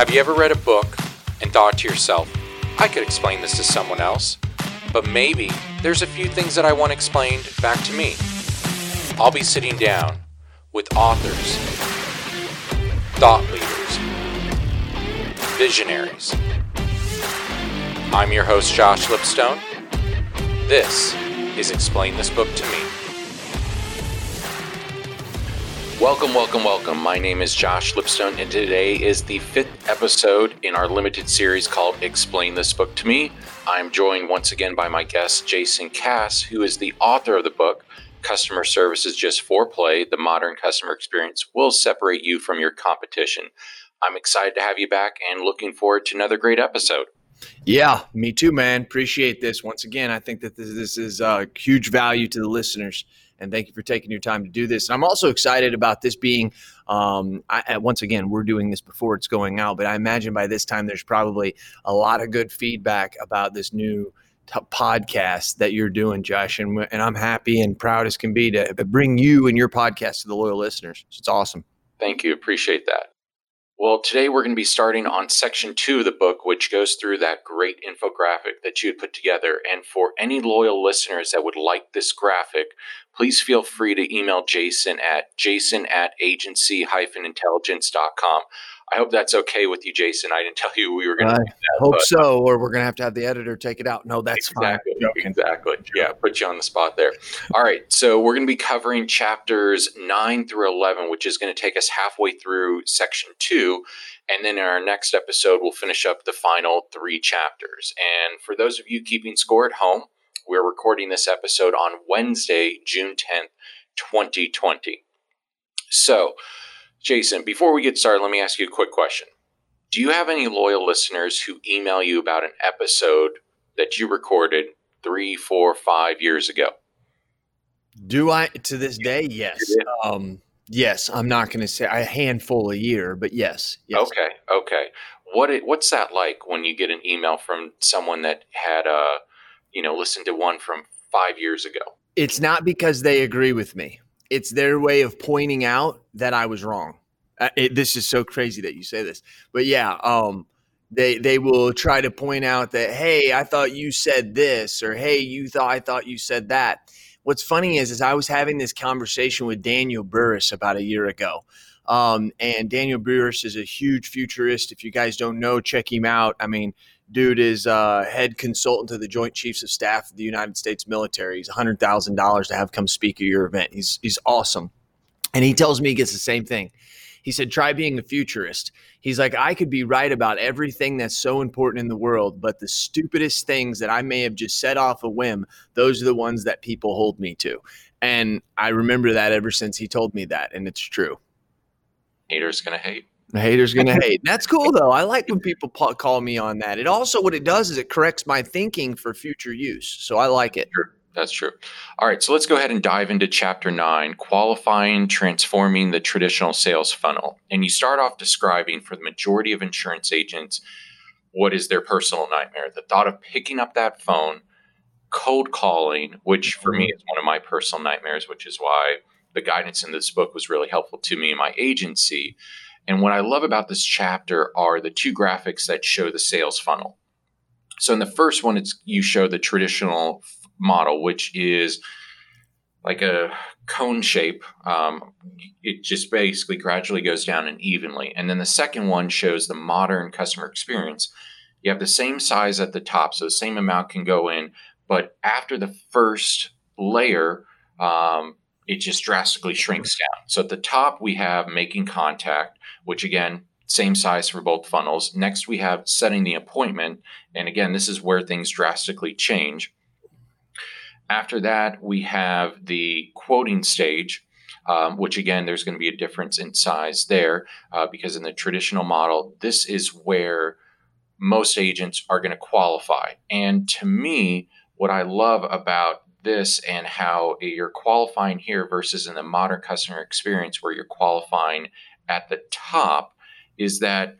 Have you ever read a book and thought to yourself, I could explain this to someone else, but maybe there's a few things that I want explained back to me? I'll be sitting down with authors, thought leaders, visionaries. I'm your host, Josh Lipstone. This is Explain This Book to Me. Welcome, welcome, welcome. My name is Josh Lipstone, and today is the fifth episode in our limited series called Explain This Book to Me. I'm joined once again by my guest, Jason Cass, who is the author of the book, Customer Service is Just Foreplay The Modern Customer Experience Will Separate You from Your Competition. I'm excited to have you back and looking forward to another great episode. Yeah, me too, man. Appreciate this. Once again, I think that this, this is uh, huge value to the listeners and thank you for taking your time to do this. And I'm also excited about this being, um, I, once again, we're doing this before it's going out, but I imagine by this time there's probably a lot of good feedback about this new podcast that you're doing, Josh. And, and I'm happy and proud as can be to bring you and your podcast to the loyal listeners. It's awesome. Thank you. Appreciate that. Well, today we're going to be starting on section two of the book, which goes through that great infographic that you had put together. And for any loyal listeners that would like this graphic, please feel free to email Jason at jason at agency-intelligence.com. I hope that's okay with you, Jason. I didn't tell you we were going to. I hope but, so, or we're going to have to have the editor take it out. No, that's exactly, fine. Exactly. Yeah, put you on the spot there. All right, so we're going to be covering chapters nine through eleven, which is going to take us halfway through section two, and then in our next episode, we'll finish up the final three chapters. And for those of you keeping score at home, we're recording this episode on Wednesday, June tenth, twenty twenty. So Jason, before we get started, let me ask you a quick question. Do you have any loyal listeners who email you about an episode that you recorded three, four, five years ago? Do I to this day? Yes. Um, yes. I'm not going to say a handful a year, but yes, yes. Okay. Okay. What it, what's that like when you get an email from someone that had uh you know listen to one from five years ago? It's not because they agree with me it's their way of pointing out that I was wrong. Uh, it, this is so crazy that you say this, but yeah, um, they they will try to point out that hey, I thought you said this, or hey, you thought I thought you said that. What's funny is, is I was having this conversation with Daniel Burrus about a year ago. Um, and Daniel Burrus is a huge futurist. If you guys don't know, check him out. I mean, dude is uh, head consultant to the Joint Chiefs of Staff of the United States military. He's hundred thousand dollars to have come speak at your event. He's he's awesome, and he tells me he gets the same thing. He said, "Try being a futurist." He's like, "I could be right about everything that's so important in the world, but the stupidest things that I may have just said off a whim, those are the ones that people hold me to." And I remember that ever since he told me that, and it's true. Haters gonna hate. The hater's gonna hate. That's cool though. I like when people call me on that. It also what it does is it corrects my thinking for future use. So I like it. Sure. That's true. All right, so let's go ahead and dive into chapter nine qualifying, transforming the traditional sales funnel. And you start off describing for the majority of insurance agents what is their personal nightmare the thought of picking up that phone, cold calling, which for me mm-hmm. is one of my personal nightmares, which is why the guidance in this book was really helpful to me and my agency and what I love about this chapter are the two graphics that show the sales funnel. So in the first one, it's you show the traditional model, which is like a cone shape. Um, it just basically gradually goes down and evenly. And then the second one shows the modern customer experience. You have the same size at the top, so the same amount can go in, but after the first layer, um, it just drastically shrinks down. So at the top, we have making contact, which again, same size for both funnels. Next, we have setting the appointment. And again, this is where things drastically change. After that, we have the quoting stage, um, which again, there's going to be a difference in size there uh, because in the traditional model, this is where most agents are going to qualify. And to me, what I love about this and how you're qualifying here versus in the modern customer experience where you're qualifying at the top is that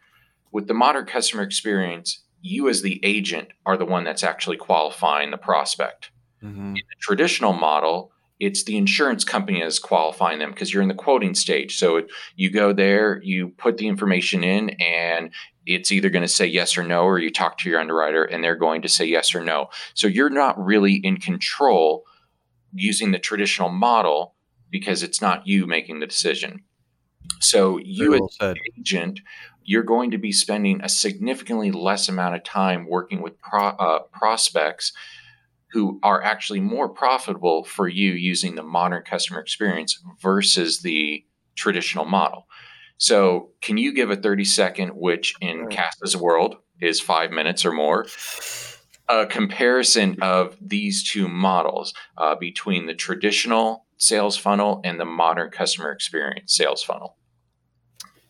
with the modern customer experience, you as the agent are the one that's actually qualifying the prospect. Mm-hmm. In the traditional model, it's the insurance company is qualifying them because you're in the quoting stage. So you go there, you put the information in, and it's either going to say yes or no, or you talk to your underwriter and they're going to say yes or no. So you're not really in control using the traditional model because it's not you making the decision. So you well as agent, you're going to be spending a significantly less amount of time working with pro, uh, prospects who are actually more profitable for you using the modern customer experience versus the traditional model. So, can you give a 30 second, which in Cass's world is five minutes or more, a comparison of these two models uh, between the traditional sales funnel and the modern customer experience sales funnel?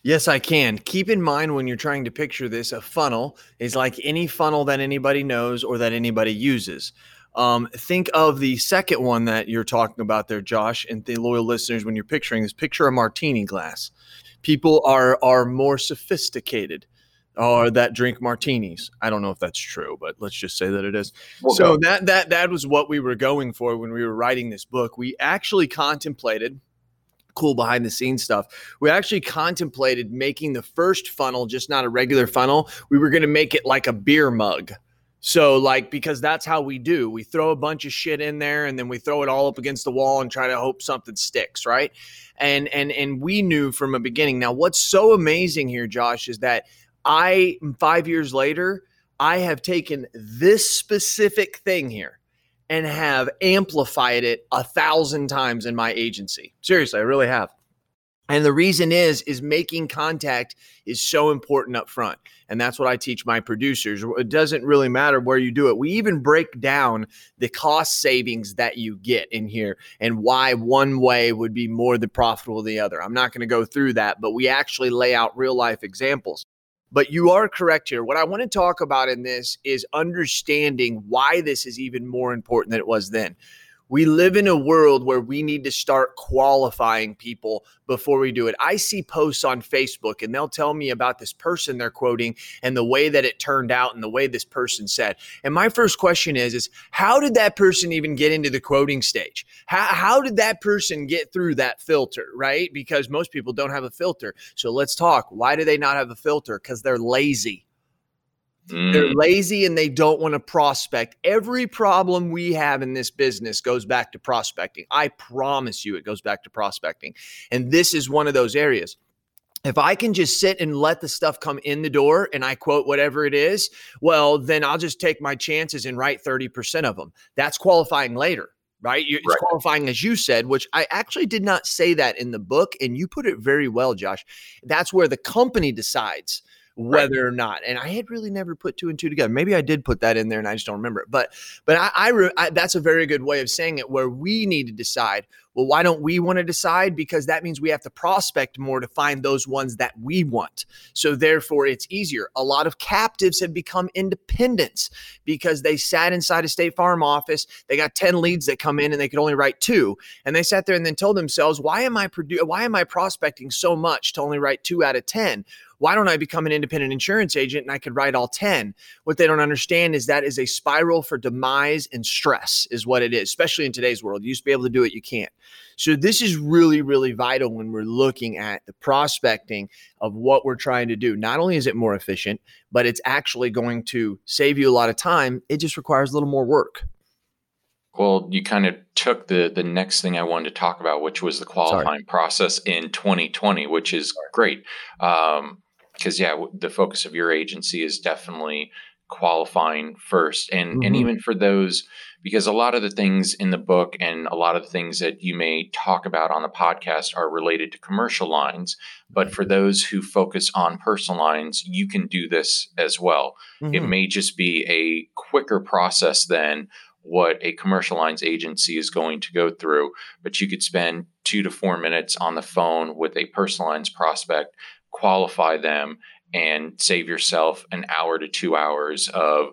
Yes, I can. Keep in mind when you're trying to picture this, a funnel is like any funnel that anybody knows or that anybody uses. Um, think of the second one that you're talking about there, Josh, and the loyal listeners. When you're picturing this, picture a martini glass. People are are more sophisticated, or that drink martinis. I don't know if that's true, but let's just say that it is. We'll so go. that that that was what we were going for when we were writing this book. We actually contemplated cool behind the scenes stuff. We actually contemplated making the first funnel just not a regular funnel. We were going to make it like a beer mug. So, like, because that's how we do. We throw a bunch of shit in there and then we throw it all up against the wall and try to hope something sticks, right? And and and we knew from a beginning. Now, what's so amazing here, Josh, is that I mm, five years later, I have taken this specific thing here and have amplified it a thousand times in my agency. Seriously, I really have. And the reason is is making contact is so important up front. And that's what I teach my producers. It doesn't really matter where you do it. We even break down the cost savings that you get in here and why one way would be more the profitable than the other. I'm not going to go through that, but we actually lay out real life examples. But you are correct here. What I want to talk about in this is understanding why this is even more important than it was then we live in a world where we need to start qualifying people before we do it. I see posts on Facebook and they'll tell me about this person they're quoting and the way that it turned out and the way this person said. And my first question is is how did that person even get into the quoting stage? How how did that person get through that filter, right? Because most people don't have a filter. So let's talk. Why do they not have a filter? Cuz they're lazy. Mm. They're lazy and they don't want to prospect. Every problem we have in this business goes back to prospecting. I promise you, it goes back to prospecting. And this is one of those areas. If I can just sit and let the stuff come in the door and I quote whatever it is, well, then I'll just take my chances and write 30% of them. That's qualifying later right? It's right. qualifying, as you said, which I actually did not say that in the book. And you put it very well, Josh. That's where the company decides whether or not. And I had really never put two and two together. Maybe I did put that in there and I just don't remember it. But but I, I, I that's a very good way of saying it. Where we need to decide. Well, why don't we want to decide? Because that means we have to prospect more to find those ones that we want. So therefore, it's easier. A lot of captives have become independents because they sat inside a State Farm office. They got ten leads that come in and they could only write two, and they sat there and then told themselves, "Why am I produ- Why am I prospecting so much to only write two out of ten? Why don't I become an independent insurance agent and I could write all 10? What they don't understand is that is a spiral for demise and stress, is what it is, especially in today's world. You used to be able to do it, you can't. So, this is really, really vital when we're looking at the prospecting of what we're trying to do. Not only is it more efficient, but it's actually going to save you a lot of time. It just requires a little more work. Well, you kind of took the the next thing I wanted to talk about, which was the qualifying Sorry. process in 2020, which is great. Um, because yeah, the focus of your agency is definitely qualifying first, and mm-hmm. and even for those because a lot of the things in the book and a lot of the things that you may talk about on the podcast are related to commercial lines. But for those who focus on personal lines, you can do this as well. Mm-hmm. It may just be a quicker process than what a commercial lines agency is going to go through, but you could spend two to four minutes on the phone with a personal lines prospect qualify them and save yourself an hour to two hours of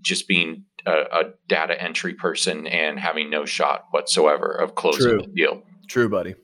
just being a, a data entry person and having no shot whatsoever of closing True. the deal. True, buddy.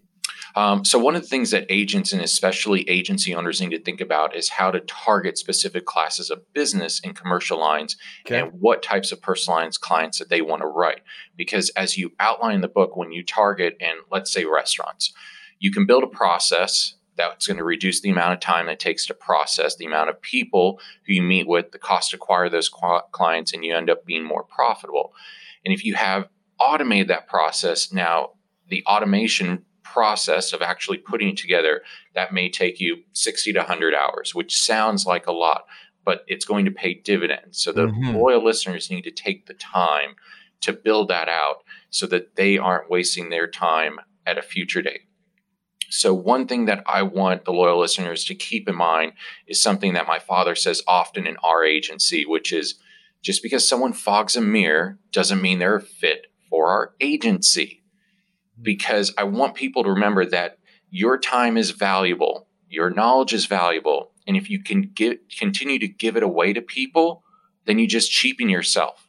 Um, so, one of the things that agents and especially agency owners need to think about is how to target specific classes of business in commercial lines okay. and what types of personal lines clients that they want to write. Because, as you outline in the book, when you target, and let's say restaurants, you can build a process that's going to reduce the amount of time it takes to process, the amount of people who you meet with, the cost to acquire those clients, and you end up being more profitable. And if you have automated that process, now the automation process of actually putting it together, that may take you 60 to 100 hours, which sounds like a lot, but it's going to pay dividends. So the mm-hmm. loyal listeners need to take the time to build that out so that they aren't wasting their time at a future date. So, one thing that I want the loyal listeners to keep in mind is something that my father says often in our agency, which is just because someone fogs a mirror doesn't mean they're fit for our agency. Hmm. Because I want people to remember that your time is valuable, your knowledge is valuable. And if you can get, continue to give it away to people, then you just cheapen yourself.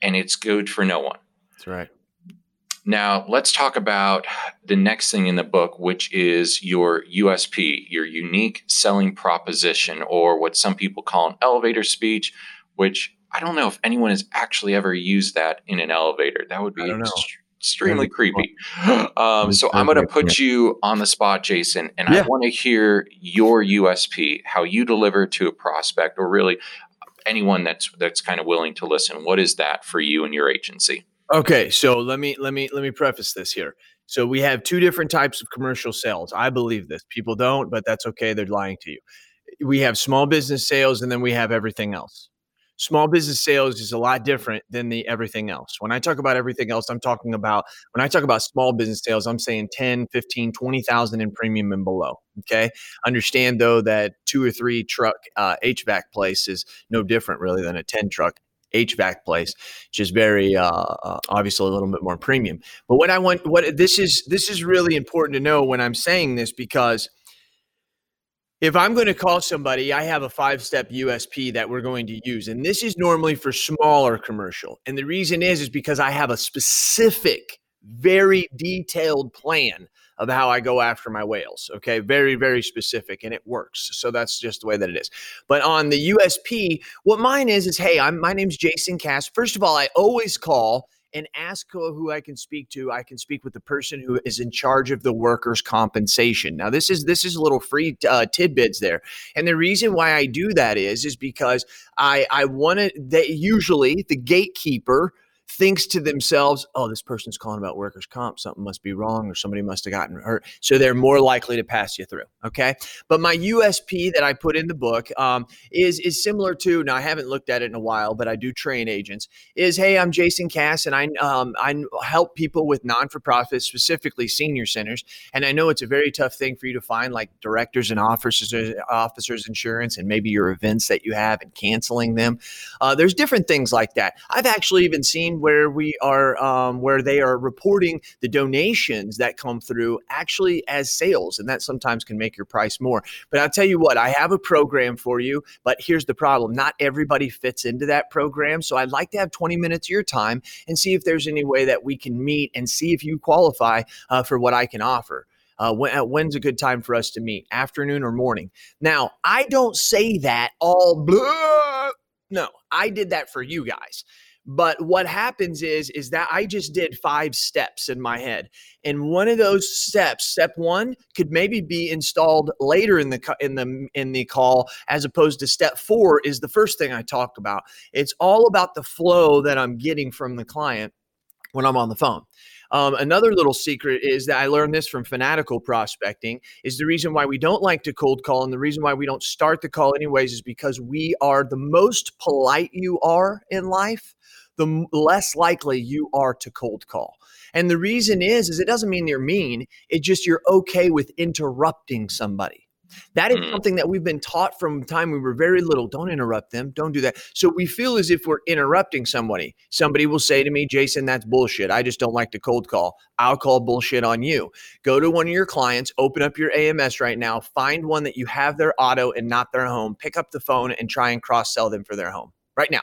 And it's good for no one. That's right. Now, let's talk about the next thing in the book, which is your USP, your unique selling proposition, or what some people call an elevator speech, which I don't know if anyone has actually ever used that in an elevator. That would be extremely creepy. Um, so I'm going to put you on the spot, Jason, and yeah. I want to hear your USP, how you deliver to a prospect, or really anyone that's that's kind of willing to listen. What is that for you and your agency? Okay, so let me let me let me preface this here. So we have two different types of commercial sales. I believe this. People don't, but that's okay. They're lying to you. We have small business sales and then we have everything else. Small business sales is a lot different than the everything else. When I talk about everything else, I'm talking about when I talk about small business sales, I'm saying 10, 15, 20,000 in premium and below. Okay. Understand though that two or three truck uh, HVAC place is no different really than a 10 truck HVAC place, which is very uh, uh, obviously a little bit more premium. But what I want, what this is, this is really important to know when I'm saying this because if I'm going to call somebody, I have a five step USP that we're going to use. And this is normally for smaller commercial. And the reason is, is because I have a specific, very detailed plan of how I go after my whales. Okay. Very, very specific and it works. So that's just the way that it is. But on the USP, what mine is, is hey, I'm my name's Jason Cass. First of all, I always call and ask who I can speak to. I can speak with the person who is in charge of the workers' compensation. Now, this is this is a little free uh, tidbits there, and the reason why I do that is is because I I want to. That usually the gatekeeper thinks to themselves, oh, this person's calling about workers' comp. Something must be wrong or somebody must have gotten hurt. So they're more likely to pass you through. Okay. But my USP that I put in the book um, is, is similar to, now I haven't looked at it in a while, but I do train agents, is hey, I'm Jason Cass and I, um, I help people with non for profits, specifically senior centers. And I know it's a very tough thing for you to find, like directors and officers, officers insurance, and maybe your events that you have and canceling them. Uh, there's different things like that. I've actually even seen where we are um, where they are reporting the donations that come through actually as sales and that sometimes can make your price more. But i'll tell you what i have a program for you but here's the problem not everybody fits into that program so i'd like to have 20 minutes of your time and see if there's any way that we can meet and see if you qualify uh, for what i can offer. Uh, when, uh, when's a good time for us to meet afternoon or morning? Now i don't say that all blah. no i did that for you guys but what happens is is that I just did five steps in my head. And one of those steps, step 1 could maybe be installed later in the in the in the call as opposed to step 4 is the first thing I talk about. It's all about the flow that I'm getting from the client when I'm on the phone. Um, another little secret is that I learned this from fanatical prospecting is the reason why we don't like to cold call and the reason why we don't start the call anyways is because we are the most polite you are in life the less likely you are to cold call. And the reason is is it doesn't mean you're mean, it's just you're okay with interrupting somebody. That is mm. something that we've been taught from the time we were very little. Don't interrupt them. Don't do that. So we feel as if we're interrupting somebody. Somebody will say to me, Jason, that's bullshit. I just don't like to cold call. I'll call bullshit on you. Go to one of your clients, open up your AMS right now, find one that you have their auto and not their home, pick up the phone and try and cross sell them for their home right now.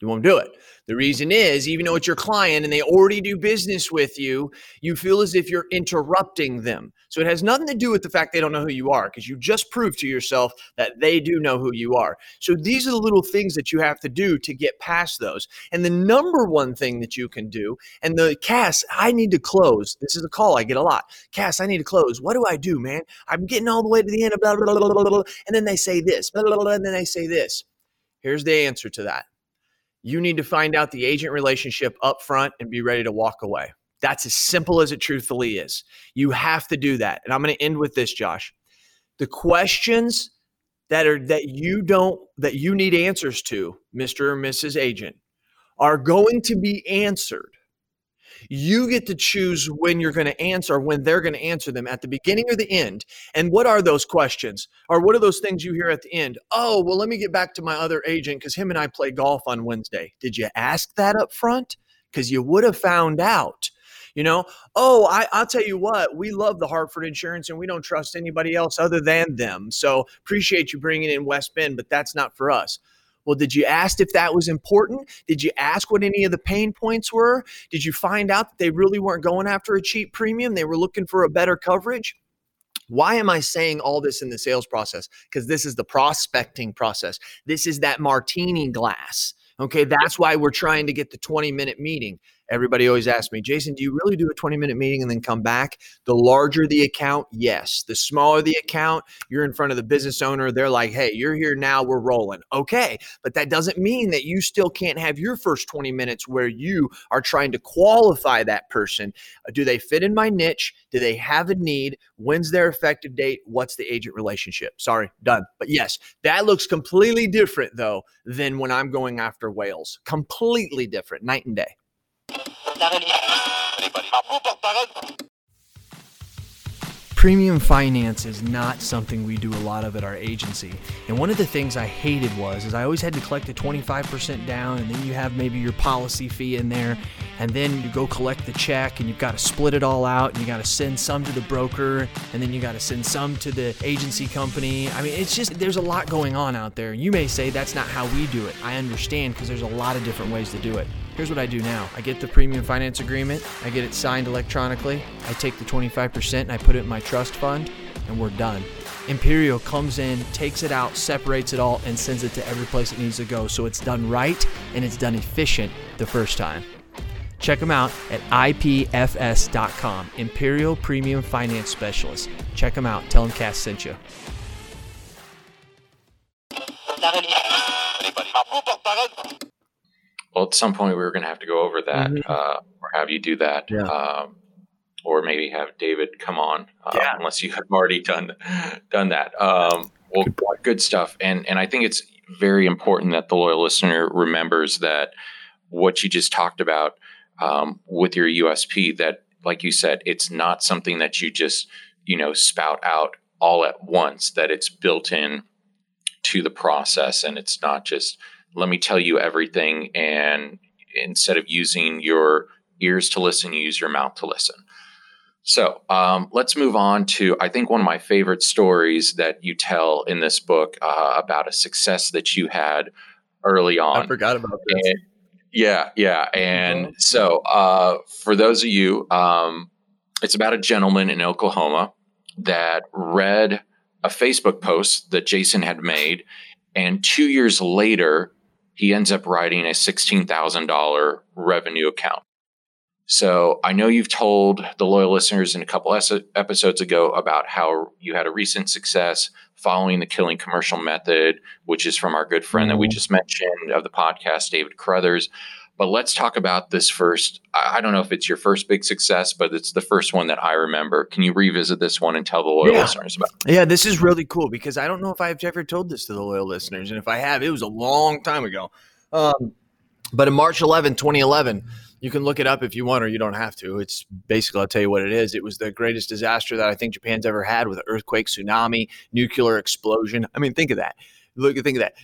You won't do it. The reason is, even though it's your client and they already do business with you, you feel as if you're interrupting them. So it has nothing to do with the fact they don't know who you are because you just proved to yourself that they do know who you are. So these are the little things that you have to do to get past those. And the number one thing that you can do, and the Cass, I need to close. This is a call I get a lot. Cass, I need to close. What do I do, man? I'm getting all the way to the end of blah, blah, blah, blah, blah, and then they say this, blah, blah, blah, and then they say this. Here's the answer to that you need to find out the agent relationship up front and be ready to walk away. That's as simple as it truthfully is. You have to do that. And I'm going to end with this, Josh. The questions that are that you don't that you need answers to, Mr. or Mrs. Agent, are going to be answered you get to choose when you're going to answer, when they're going to answer them at the beginning or the end. And what are those questions? Or what are those things you hear at the end? Oh, well, let me get back to my other agent because him and I play golf on Wednesday. Did you ask that up front? Because you would have found out. You know, oh, I, I'll tell you what, we love the Hartford Insurance and we don't trust anybody else other than them. So appreciate you bringing in West Bend, but that's not for us. Well, did you ask if that was important? Did you ask what any of the pain points were? Did you find out that they really weren't going after a cheap premium? They were looking for a better coverage? Why am I saying all this in the sales process? Because this is the prospecting process. This is that martini glass. Okay, that's why we're trying to get the 20 minute meeting. Everybody always asks me, Jason, do you really do a 20 minute meeting and then come back? The larger the account, yes. The smaller the account, you're in front of the business owner. They're like, hey, you're here now, we're rolling. Okay. But that doesn't mean that you still can't have your first 20 minutes where you are trying to qualify that person. Uh, do they fit in my niche? Do they have a need? When's their effective date? What's the agent relationship? Sorry, done. But yes, that looks completely different though than when I'm going after whales. Completely different, night and day. Premium finance is not something we do a lot of at our agency. And one of the things I hated was is I always had to collect the 25% down and then you have maybe your policy fee in there and then you go collect the check and you've got to split it all out and you got to send some to the broker and then you got to send some to the agency company. I mean, it's just there's a lot going on out there. You may say that's not how we do it. I understand because there's a lot of different ways to do it. Here's what I do now I get the premium finance agreement, I get it signed electronically, I take the 25% and I put it in my trust fund, and we're done. Imperial comes in, takes it out, separates it all, and sends it to every place it needs to go. So it's done right and it's done efficient the first time. Check them out at ipfs.com, Imperial Premium Finance Specialist. Check them out. Tell them Cass sent you. Well, at some point we were going to have to go over that, mm-hmm. uh, or have you do that, yeah. um, or maybe have David come on, uh, yeah. unless you have already done done that. Um, well, good, good, stuff, and and I think it's very important that the loyal listener remembers that what you just talked about um, with your USP. That, like you said, it's not something that you just you know spout out all at once. That it's built in to the process, and it's not just let me tell you everything. And instead of using your ears to listen, you use your mouth to listen. So um, let's move on to, I think, one of my favorite stories that you tell in this book uh, about a success that you had early on. I forgot about this. And, yeah, yeah. And uh-huh. so uh, for those of you, um, it's about a gentleman in Oklahoma that read a Facebook post that Jason had made. And two years later, he ends up writing a $16,000 revenue account. So I know you've told the loyal listeners in a couple episodes ago about how you had a recent success following the killing commercial method, which is from our good friend mm-hmm. that we mm-hmm. just mentioned of the podcast, David Carothers. But let's talk about this first. I don't know if it's your first big success, but it's the first one that I remember. Can you revisit this one and tell the loyal yeah. listeners about it? Yeah, this is really cool because I don't know if I've ever told this to the loyal listeners. And if I have, it was a long time ago. Um, but in March 11, 2011, you can look it up if you want or you don't have to. It's basically, I'll tell you what it is. It was the greatest disaster that I think Japan's ever had with earthquake, tsunami, nuclear explosion. I mean, think of that. Look, think of that.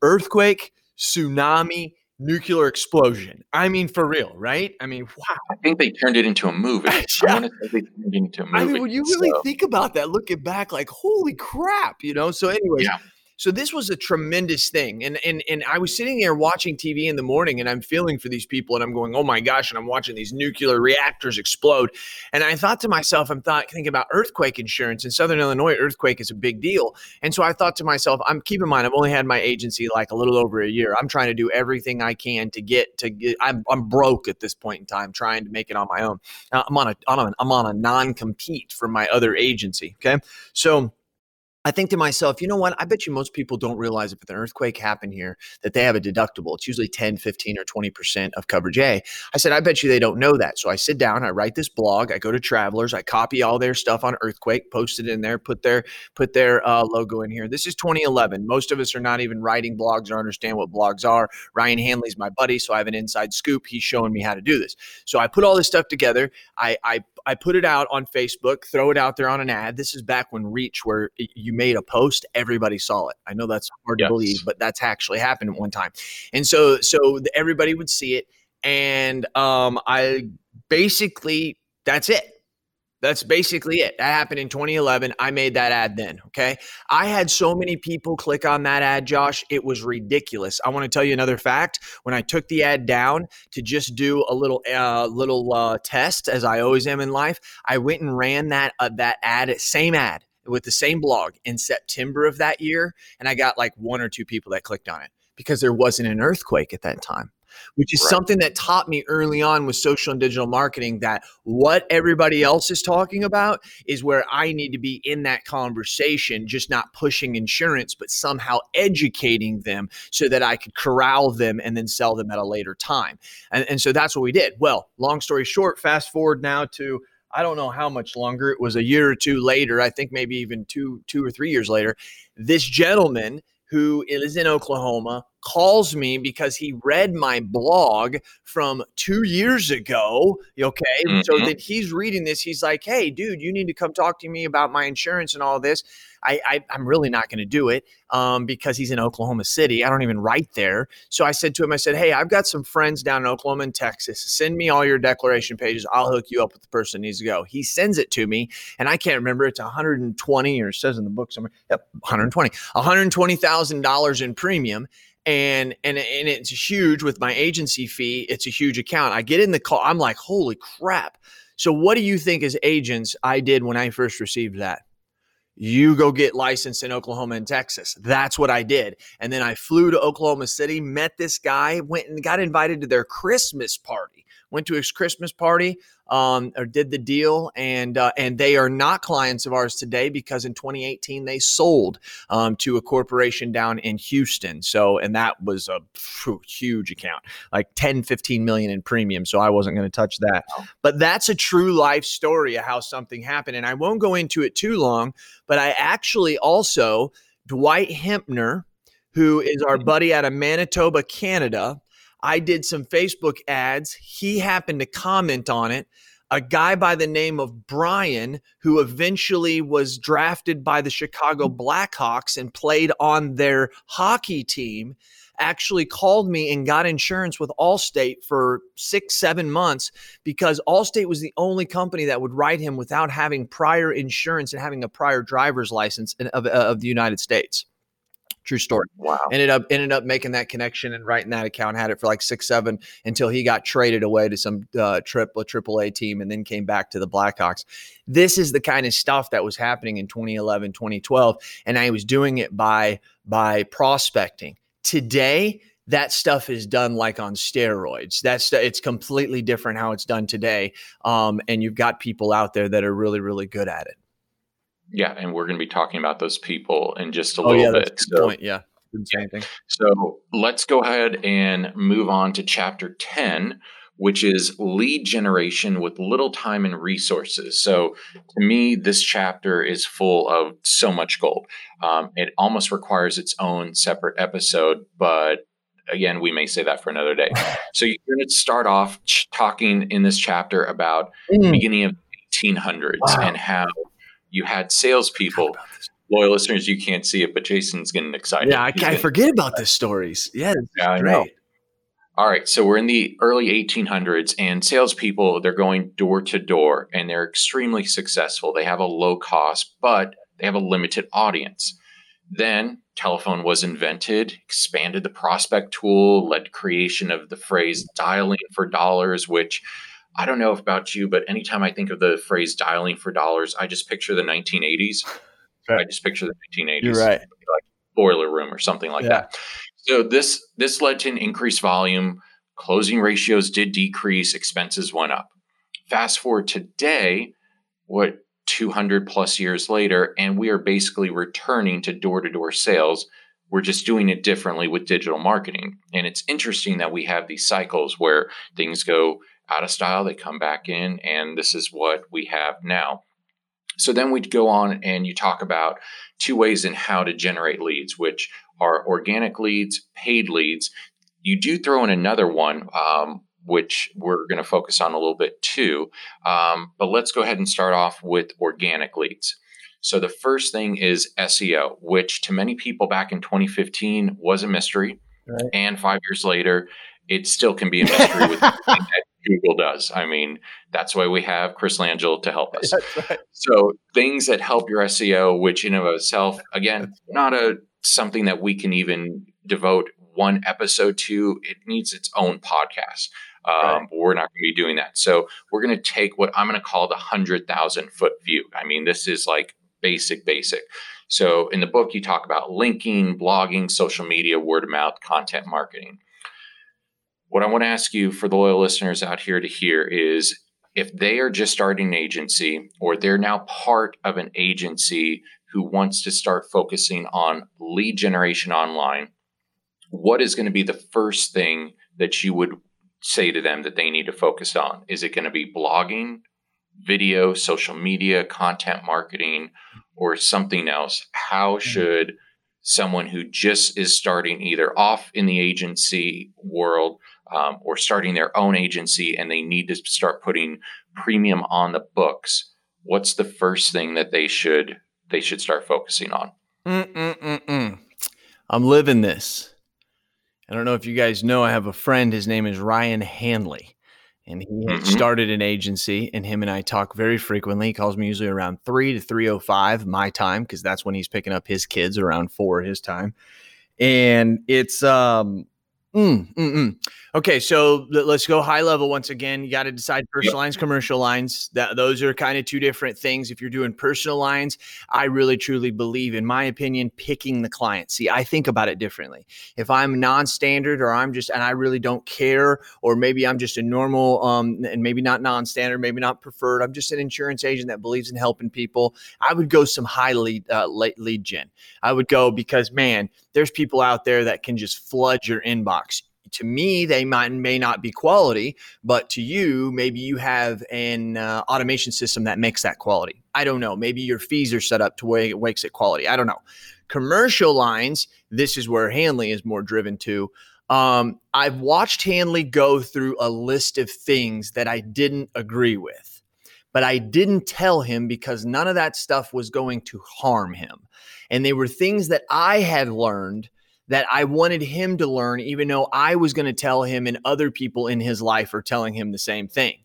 Earthquake, tsunami, nuclear explosion. I mean, for real, right? I mean, wow. I think they turned it into a movie. yeah. I want to say they turned it into a movie. I mean, when you really so. think about that, looking back, like, holy crap, you know? So, anyway, yeah. So this was a tremendous thing. And and and I was sitting there watching TV in the morning and I'm feeling for these people and I'm going, "Oh my gosh," and I'm watching these nuclear reactors explode. And I thought to myself, I'm thought thinking about earthquake insurance in Southern Illinois, earthquake is a big deal. And so I thought to myself, I'm keep in mind I've only had my agency like a little over a year. I'm trying to do everything I can to get to get I'm I'm broke at this point in time trying to make it on my own. Uh, I'm on a, a I'm on a non-compete for my other agency, okay? So I think to myself, you know what? I bet you most people don't realize if an earthquake happened here that they have a deductible. It's usually 10, 15, or 20% of coverage A. I said, I bet you they don't know that. So I sit down, I write this blog, I go to travelers, I copy all their stuff on earthquake, post it in there, put their put their uh, logo in here. This is 2011. Most of us are not even writing blogs or understand what blogs are. Ryan Hanley's my buddy, so I have an inside scoop. He's showing me how to do this. So I put all this stuff together. I I I put it out on Facebook, throw it out there on an ad. This is back when Reach, where you made a post, everybody saw it. I know that's hard yes. to believe, but that's actually happened at one time. And so, so everybody would see it, and um, I basically that's it. That's basically it. That happened in 2011. I made that ad then. Okay. I had so many people click on that ad, Josh. It was ridiculous. I want to tell you another fact. When I took the ad down to just do a little, uh, little uh, test, as I always am in life, I went and ran that uh, that ad, same ad with the same blog in September of that year, and I got like one or two people that clicked on it because there wasn't an earthquake at that time which is right. something that taught me early on with social and digital marketing that what everybody else is talking about is where I need to be in that conversation, just not pushing insurance, but somehow educating them so that I could corral them and then sell them at a later time. And, and so that's what we did. Well, long story short, fast forward now to I don't know how much longer. It was a year or two later. I think maybe even two, two or three years later. This gentleman who is in Oklahoma calls me because he read my blog from two years ago. Okay. Mm-hmm. So that he's reading this, he's like, hey, dude, you need to come talk to me about my insurance and all this. I, I am really not going to do it um, because he's in Oklahoma City. I don't even write there. So I said to him, I said, hey, I've got some friends down in Oklahoma and Texas. Send me all your declaration pages. I'll hook you up with the person needs to go. He sends it to me, and I can't remember. It's 120 or it says in the book somewhere. Yep, 120. 120 thousand dollars in premium and and and it's huge with my agency fee. It's a huge account. I get in the call. I'm like, holy crap. So what do you think as agents I did when I first received that? You go get licensed in Oklahoma and Texas. That's what I did. And then I flew to Oklahoma City, met this guy, went and got invited to their Christmas party went to his Christmas party um, or did the deal, and uh, and they are not clients of ours today because in 2018 they sold um, to a corporation down in Houston. So and that was a huge account, like 10, 15 million in premium. So I wasn't going to touch that. But that's a true life story of how something happened, and I won't go into it too long. But I actually also Dwight Hempner, who is our mm-hmm. buddy out of Manitoba, Canada I did some Facebook ads. He happened to comment on it. A guy by the name of Brian, who eventually was drafted by the Chicago mm. Blackhawks and played on their hockey team, actually called me and got insurance with Allstate for six, seven months because Allstate was the only company that would write him without having prior insurance and having a prior driver's license of, of the United States. True story. Wow. Ended up ended up making that connection and writing that account. Had it for like six, seven until he got traded away to some uh, triple triple A team and then came back to the Blackhawks. This is the kind of stuff that was happening in 2011, 2012, and I was doing it by by prospecting. Today, that stuff is done like on steroids. That's it's completely different how it's done today. Um, and you've got people out there that are really, really good at it. Yeah, and we're going to be talking about those people in just a oh, little yeah, bit. so, point. Yeah. So let's go ahead and move on to chapter 10, which is lead generation with little time and resources. So to me, this chapter is full of so much gold. Um, it almost requires its own separate episode, but again, we may say that for another day. So you're going to start off ch- talking in this chapter about mm. beginning of 1800s wow. and how you had salespeople. Loyal listeners, you can't see it, but Jason's getting excited. Yeah, I, I forget about the stories. Yeah, yeah I know. All right, so we're in the early 1800s, and salespeople they're going door to door, and they're extremely successful. They have a low cost, but they have a limited audience. Then telephone was invented, expanded the prospect tool, led creation of the phrase dialing for dollars, which I don't know about you, but anytime I think of the phrase dialing for dollars, I just picture the 1980s. Right. I just picture the 1980s. You're right. Like boiler room or something like yeah. that. So this this led to an increased volume. Closing ratios did decrease, expenses went up. Fast forward today, what 200 plus years later, and we are basically returning to door to door sales. We're just doing it differently with digital marketing. And it's interesting that we have these cycles where things go out of style, they come back in, and this is what we have now. So then we'd go on and you talk about two ways in how to generate leads, which are organic leads, paid leads. You do throw in another one, um, which we're going to focus on a little bit too. Um, but let's go ahead and start off with organic leads. So the first thing is SEO, which to many people back in 2015 was a mystery. Right. And five years later, it still can be a mystery with Google does. I mean, that's why we have Chris Langille to help us. Right. So things that help your SEO, which in of itself, again, not a something that we can even devote one episode to. It needs its own podcast. Um, right. We're not going to be doing that. So we're going to take what I'm going to call the 100,000 foot view. I mean, this is like basic, basic. So in the book, you talk about linking, blogging, social media, word of mouth, content marketing. What I want to ask you for the loyal listeners out here to hear is if they are just starting an agency or they're now part of an agency who wants to start focusing on lead generation online, what is going to be the first thing that you would say to them that they need to focus on? Is it going to be blogging, video, social media, content marketing, or something else? How mm-hmm. should someone who just is starting either off in the agency world um, or starting their own agency and they need to start putting premium on the books? What's the first thing that they should they should start focusing on? Mm-mm-mm-mm. I'm living this. I don't know if you guys know, I have a friend. His name is Ryan Hanley. And he mm-hmm. started an agency, and him and I talk very frequently. He calls me usually around three to three o five my time because that's when he's picking up his kids around four his time. And it's um Mm, mm, mm. Okay, so let's go high level once again. You got to decide personal lines, commercial lines. That those are kind of two different things. If you're doing personal lines, I really truly believe, in my opinion, picking the client. See, I think about it differently. If I'm non-standard, or I'm just, and I really don't care, or maybe I'm just a normal, um, and maybe not non-standard, maybe not preferred. I'm just an insurance agent that believes in helping people. I would go some high lead uh, lead gen. I would go because man, there's people out there that can just flood your inbox. To me they might may not be quality but to you maybe you have an uh, automation system that makes that quality. I don't know. Maybe your fees are set up to where it wakes it quality. I don't know. Commercial lines this is where hanley is more driven to. Um, i've watched hanley go through a list of things that i didn't agree with but i didn't tell him because none of that stuff was going to harm him and they were things that i had learned that I wanted him to learn, even though I was going to tell him and other people in his life are telling him the same thing.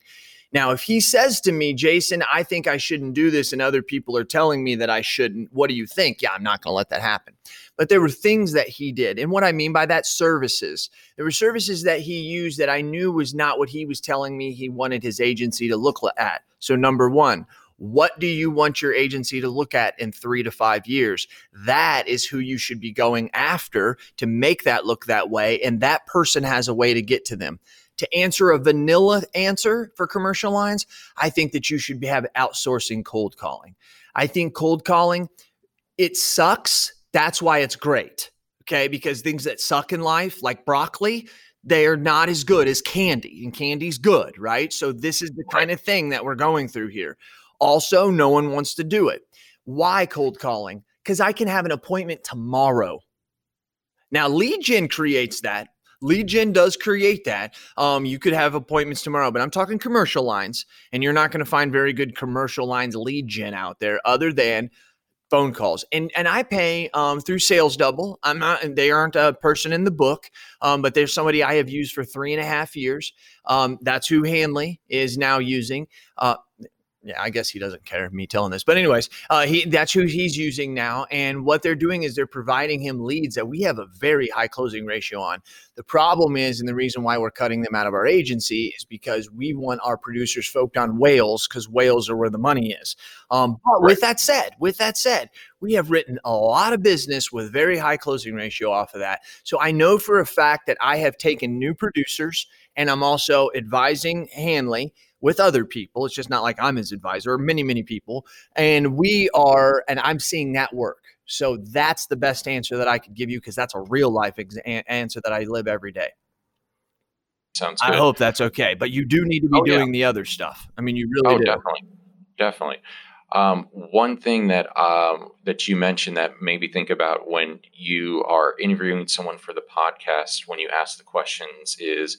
Now, if he says to me, Jason, I think I shouldn't do this, and other people are telling me that I shouldn't, what do you think? Yeah, I'm not going to let that happen. But there were things that he did. And what I mean by that, services. There were services that he used that I knew was not what he was telling me he wanted his agency to look at. So, number one, what do you want your agency to look at in three to five years? That is who you should be going after to make that look that way. And that person has a way to get to them. To answer a vanilla answer for commercial lines, I think that you should have outsourcing cold calling. I think cold calling, it sucks. That's why it's great. Okay. Because things that suck in life, like broccoli, they are not as good as candy, and candy's good, right? So, this is the kind of thing that we're going through here. Also, no one wants to do it. Why cold calling? Because I can have an appointment tomorrow. Now, lead gen creates that. Lead gen does create that. Um, you could have appointments tomorrow, but I'm talking commercial lines, and you're not going to find very good commercial lines lead gen out there other than phone calls. And and I pay um, through Sales Double. I'm not, and they aren't a person in the book, um, but there's somebody I have used for three and a half years. Um, that's who Hanley is now using. Uh, yeah, I guess he doesn't care me telling this, but anyways, uh, he that's who he's using now, and what they're doing is they're providing him leads that we have a very high closing ratio on. The problem is, and the reason why we're cutting them out of our agency is because we want our producers focused on whales because whales are where the money is. Um, but with that said, with that said, we have written a lot of business with very high closing ratio off of that. So I know for a fact that I have taken new producers, and I'm also advising Hanley with other people. It's just not like I'm his advisor many, many people. And we are, and I'm seeing that work. So that's the best answer that I could give you because that's a real life ex- answer that I live every day. Sounds good. I hope that's okay. But you do need to be oh, doing yeah. the other stuff. I mean, you really oh, do. Definitely. Definitely. Um, one thing that um, that you mentioned that made me think about when you are interviewing someone for the podcast, when you ask the questions, is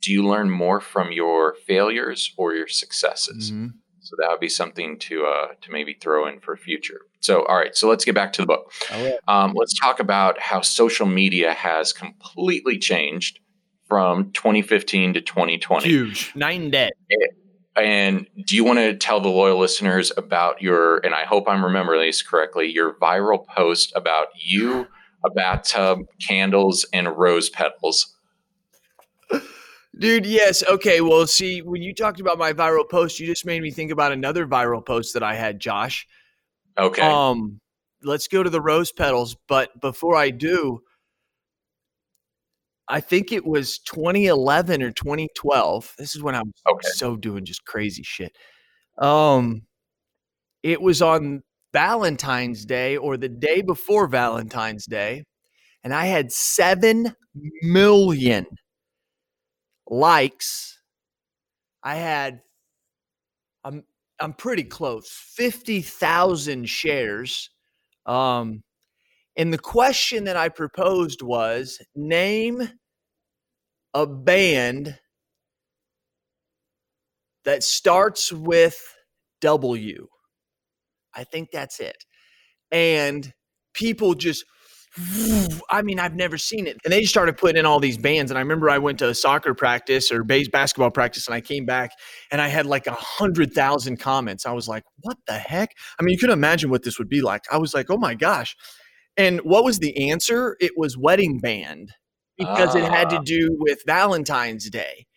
do you learn more from your failures or your successes? Mm-hmm. So that would be something to uh, to maybe throw in for future. So all right, so let's get back to the book. Um, let's talk about how social media has completely changed from 2015 to 2020. Huge, night and day. And do you want to tell the loyal listeners about your? And I hope I'm remembering this correctly. Your viral post about you, a bathtub, candles, and rose petals. Dude, yes. Okay. Well, see, when you talked about my viral post, you just made me think about another viral post that I had, Josh. Okay. Um, let's go to the rose petals. But before I do, I think it was 2011 or 2012. This is when I'm okay. so doing just crazy shit. Um, it was on Valentine's Day or the day before Valentine's Day, and I had seven million likes. I had I'm I'm pretty close. 50,000 shares. Um and the question that I proposed was name a band that starts with W. I think that's it. And people just I mean, I've never seen it. And they just started putting in all these bands. And I remember I went to a soccer practice or base basketball practice and I came back and I had like a hundred thousand comments. I was like, what the heck? I mean, you can imagine what this would be like. I was like, oh my gosh. And what was the answer? It was wedding band because it had to ah. do with Valentine's Day.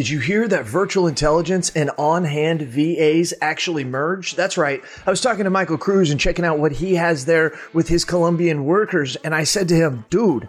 Did you hear that virtual intelligence and on hand VAs actually merged? That's right. I was talking to Michael Cruz and checking out what he has there with his Colombian workers. And I said to him, dude,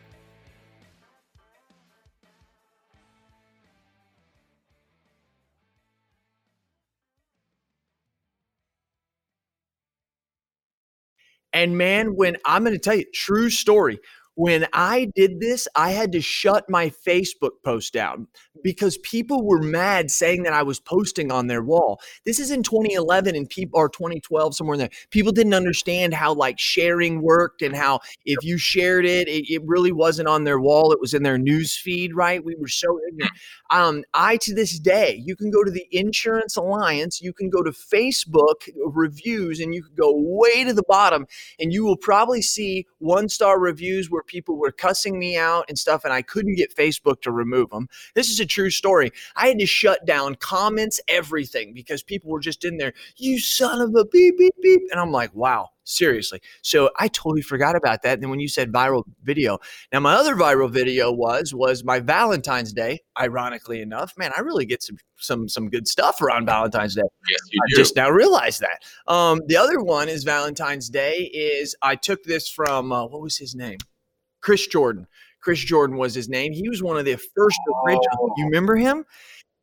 And man, when I'm going to tell you, true story, when I did this, I had to shut my Facebook post down because people were mad saying that I was posting on their wall. This is in 2011 and people or 2012 somewhere in there. People didn't understand how like sharing worked and how if you shared it, it, it really wasn't on their wall. It was in their news feed, right? We were so ignorant. Um, I to this day, you can go to the Insurance Alliance, you can go to Facebook reviews, and you can go way to the bottom, and you will probably see one star reviews where people were cussing me out and stuff, and I couldn't get Facebook to remove them. This is a true story. I had to shut down comments, everything, because people were just in there, you son of a beep, beep, beep. And I'm like, wow, seriously. So I totally forgot about that. And then when you said viral video, now my other viral video was was my Valentine's Day. Ironically enough, man, I really get some some some good stuff around Valentine's Day. Yes, you I do. just now realized that. Um, the other one is Valentine's Day. Is I took this from uh, what was his name? Chris Jordan. Chris Jordan was his name. He was one of the first original. You remember him?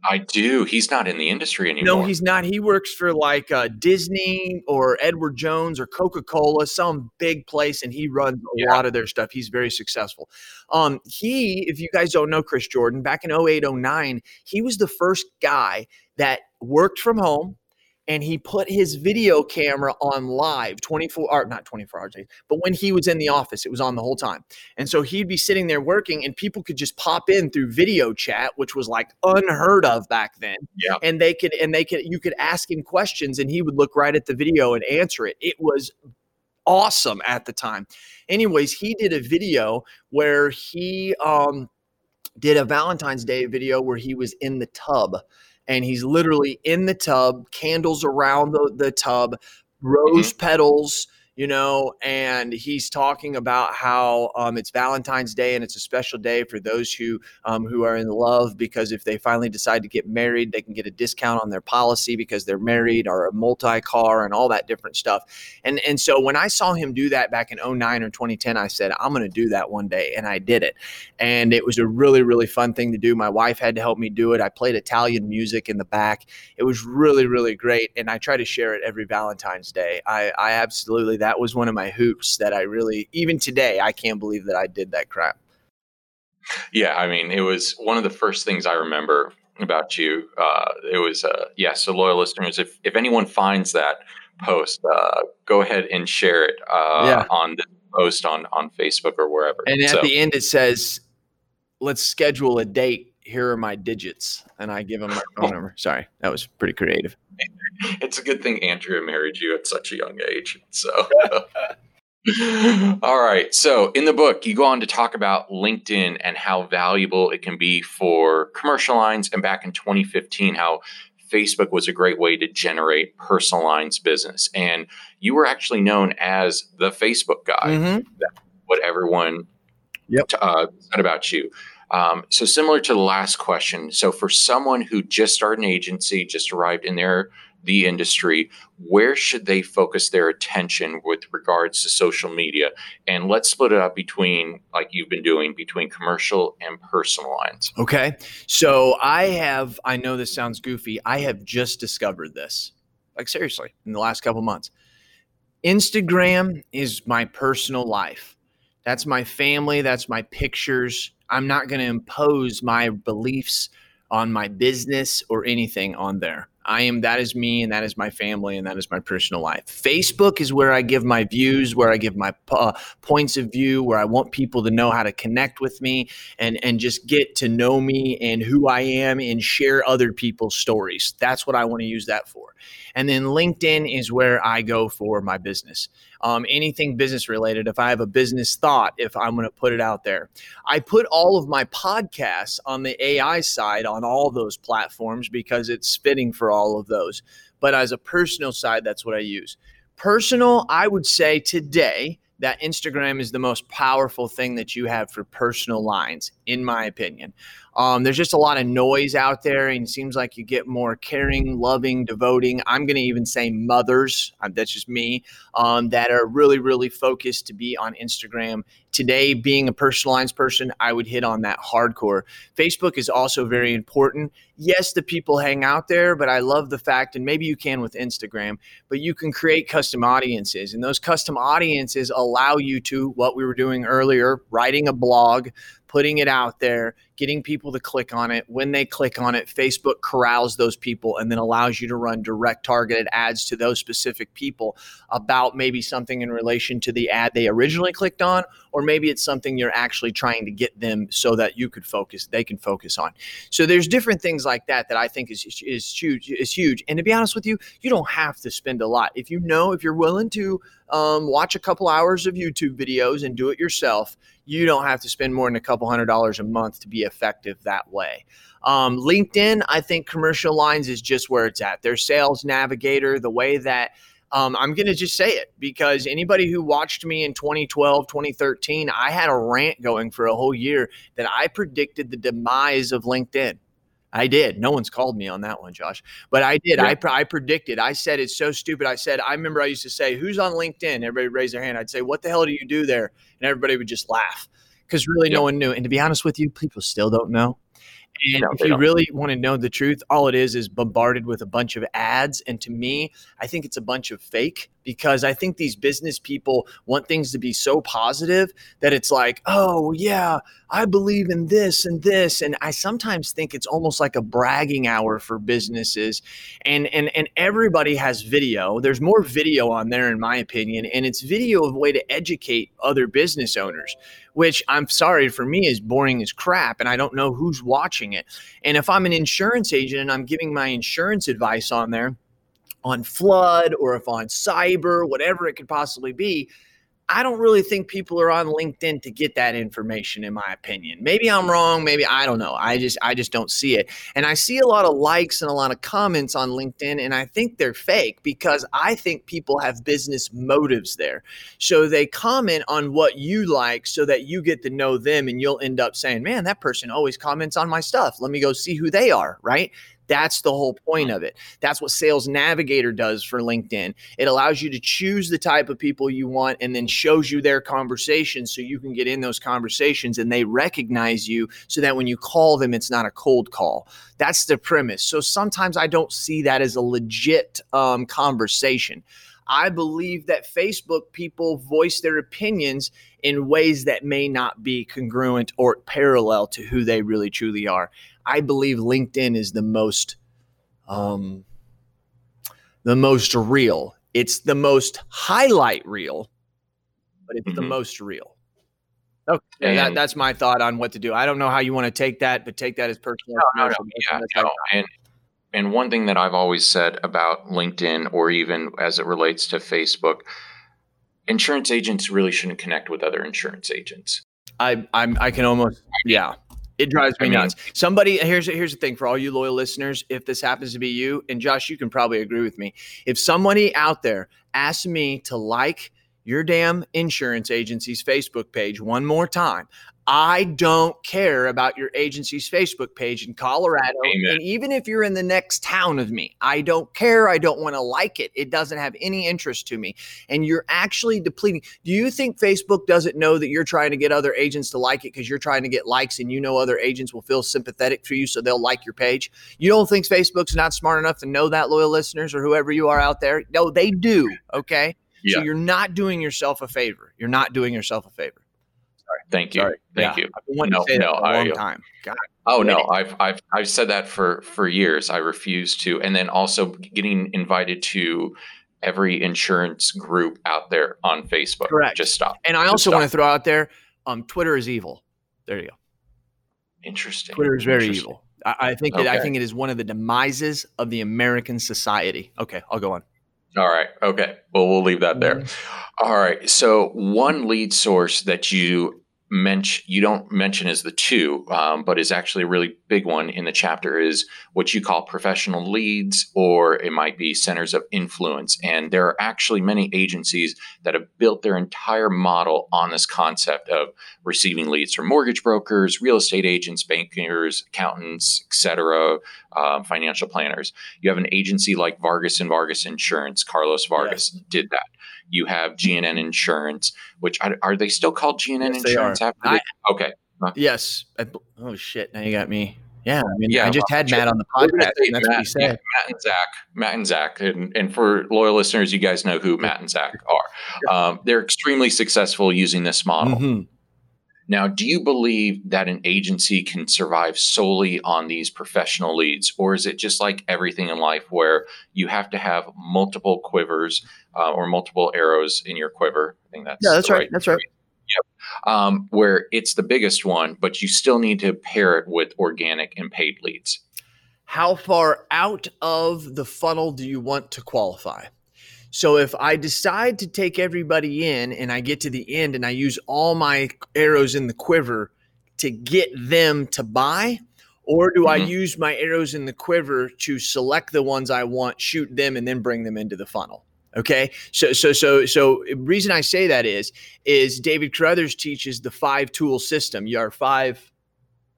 I do. He's not in the industry anymore. No, he's not. He works for like uh, Disney or Edward Jones or Coca Cola, some big place, and he runs a Yeah. lot of their stuff. He's very successful. Um, he, if you guys don't know Chris Jordan, back in 08, 09, he was the first guy that worked from home and he put his video camera on live 24 or not 24 hours but when he was in the office, it was on the whole time. And so he'd be sitting there working and people could just pop in through video chat, which was like unheard of back then Yeah. and they could and they could you could ask him questions and he would look right at the video and answer it it was awesome at the time anyways he did a video where he um did a valentine's day video where he was in the tub and he's literally in the tub candles around the, the tub mm-hmm. rose petals you know, and he's talking about how um, it's Valentine's Day and it's a special day for those who um, who are in love because if they finally decide to get married, they can get a discount on their policy because they're married or a multi car and all that different stuff. And and so when I saw him do that back in 09 or 2010, I said I'm going to do that one day, and I did it. And it was a really really fun thing to do. My wife had to help me do it. I played Italian music in the back. It was really really great, and I try to share it every Valentine's Day. I I absolutely that was one of my hoops that I really even today I can't believe that I did that crap. Yeah, I mean, it was one of the first things I remember about you. Uh, it was, uh, yeah, so loyal listeners, if, if anyone finds that post, uh, go ahead and share it uh, Yeah. on the post on, on Facebook or wherever. And at So- the end, it says, "Let's schedule a date. Here are my digits," and I give them my phone number. Sorry, that was pretty creative. it's a good thing Andrea married you at such a young age. So, all right. So, in the book, you go on to talk about LinkedIn and how valuable it can be for commercial lines. And back in 2015, how Facebook was a great way to generate personal lines business. And you were actually known as the Facebook guy Mhm. what everyone Yep. t- uh, said about you. Um, so similar to the last question, so for someone who just started an agency, just arrived in their the industry, where should they focus their attention with regards to social media? And let's split it up between, like you've been doing, between commercial and personal lines. Okay, so I have. I know this sounds goofy. I have just discovered this, like seriously, in the last couple months. Instagram is my personal life. That's my family. That's my pictures. I'm not going to impose my beliefs on my business or anything on there. I am that is me and that is my family and that is my personal life. Facebook is where I give my views, where I give my uh, points of view, where I want people to know how to connect with me and and just get to know me and who I am and share other people's stories. That's what I want to use that for. And then LinkedIn is where I go for my business. Um, anything business related. If I have a business thought, if I'm going to put it out there, I put all of my podcasts on the AI side on all those platforms because it's fitting for all of those. But as a personal side, that's what I use. Personal, I would say today that Instagram is the most powerful thing that you have for personal lines, in my opinion. Um, there's just a lot of noise out there, and it seems like you get more caring, loving, devoting. I'm going to even say mothers. uh, That's just me. Um, that are really, really focused to be on Instagram. Today, being a personalized person, I would hit on that hardcore. Facebook is also very important. Yes, the people hang out there, but I love the fact, and maybe you can with Instagram, but you can create custom audiences, and those custom audiences allow you to what we were doing earlier, writing a blog, putting it out there, getting people to click on it. When they click on it, Facebook corrals those people and then allows you to run direct targeted ads to those specific people about maybe something in relation to the ad they originally clicked on, or maybe it's something you're actually trying to get them so that you could focus, they can focus on. So there's different things like that that I think is is huge. Is huge. And to be honest with you, you don't have to spend a lot. If you know, if you're willing to um, watch a couple hours of YouTube videos and do it yourself, you don't have to spend more than a couple hundred dollars a month to be effective that way. Um, LinkedIn, I think commercial lines is just where it's at. Their sales navigator, the way that um, I'm going to just say it because anybody who watched me in 2012, 2013, I had a rant going for a whole year that I predicted the demise of LinkedIn. I did. No one's called me on that one, Josh, but I did. Yeah. I, I predicted. I said it's so stupid. I said I remember I used to say, "Who's on LinkedIn?" Everybody raise their hand. I'd say, "What the hell do you do there?" And everybody would just laugh because really no one knew. And to be honest with you, people still don't know. And no, if you don't. really want to know the truth, all it is is bombarded with a bunch of ads. And to me, I think it's a bunch of fake because I think these business people want things to be so positive that it's like, oh, yeah, I believe in this and this. And I sometimes think it's almost like a bragging hour for businesses. And, and, and everybody has video. There's more video on there, in my opinion. And it's video of a way to educate other business owners, which I'm sorry for me is boring as crap. And I don't know who's watching it. And if I'm an insurance agent and I'm giving my insurance advice on there, on flood or if on cyber, whatever it could possibly be, I don't really think people are on LinkedIn to get that information in my opinion. Maybe I'm wrong, maybe I don't know. I just I just don't see it. And I see a lot of likes and a lot of comments on LinkedIn and I think they're fake because I think people have business motives there. So they comment on what you like so that you get to know them and you'll end up saying, "Man, that person always comments on my stuff. Let me go see who they are." Right? That's the whole point of it. That's what Sales Navigator does for LinkedIn. It allows you to choose the type of people you want and then shows you their conversations so you can get in those conversations and they recognize you so that when you call them, it's not a cold call. That's the premise. So sometimes I don't see that as a legit um, conversation. I believe that Facebook people voice their opinions in ways that may not be congruent or parallel to who they really truly are. I believe LinkedIn is the most um, the most real. It's the most highlight reel, but it's mm-hmm. the most real. Okay, and, that, that's my thought on what to do. I don't know how you want to take that, but take that as personal. No, no, no, yeah, no. And and one thing that I've always said about LinkedIn, or even as it relates to Facebook, insurance agents really shouldn't connect with other insurance agents. I I'm I can almost yeah. It drives me I mean, nuts. Somebody here's here's the thing for all you loyal listeners. If this happens to be you, and Josh, you can probably agree with me. If somebody out there asks me to like your damn insurance agency's Facebook page one more time, I don't care about your agency's Facebook page in Colorado. Amen. And even if you're in the next town of me, I don't care. I don't want to like it. It doesn't have any interest to me. And you're actually depleting. Do you think Facebook doesn't know that you're trying to get other agents to like it because you're trying to get likes and you know other agents will feel sympathetic to you so they'll like your page? You don't think Facebook's not smart enough to know that, loyal listeners or whoever you are out there? No, they do. Okay. Yeah. So you're not doing yourself a favor. You're not doing yourself a favor. Thank you. Sorry. Thank yeah. you. I've been no, no, that for a long I, time. God. Oh no, I've I've I've said that for for years. I refuse to. And then also getting invited to every insurance group out there on Facebook. Correct. Just stop. And I also want to throw out there, um, Twitter is evil. There you go. Interesting. Twitter is very evil. I, I think that okay. I think it is one of the demises of the American society. Okay, I'll go on. All right. Okay. Well, we'll leave that there. All right. So, one lead source that you mention you don't mention as the two, um, but is actually a really big one in the chapter is what you call professional leads, or it might be centers of influence. And there are actually many agencies that have built their entire model on this concept of receiving leads from mortgage brokers, real estate agents, bankers, accountants, etc., um, financial planners. You have an agency like Vargas and Vargas Insurance. Carlos Vargas yes. did that. You have GNN Insurance, which are, are they still called GNN yes, Insurance? After I, okay. Yes. I, oh shit! Now you got me. Yeah, I mean, yeah, I just well, had Matt on the podcast. And that's Matt, what he said. Yeah, Matt and Zach, Matt and Zach, and, and for loyal listeners, you guys know who Matt and Zach are. Um, they're extremely successful using this model. Mm-hmm. Now, do you believe that an agency can survive solely on these professional leads, or is it just like everything in life where you have to have multiple quivers uh, or multiple arrows in your quiver? I think that's yeah, that's right. right. That's right. Yep. Um, where it's the biggest one, but you still need to pair it with organic and paid leads. How far out of the funnel do you want to qualify? So if I decide to take everybody in and I get to the end and I use all my arrows in the quiver to get them to buy, or do mm-hmm. I use my arrows in the quiver to select the ones I want, shoot them, and then bring them into the funnel? Okay. So so so so reason I say that is is David Carothers teaches the five tool system. Your five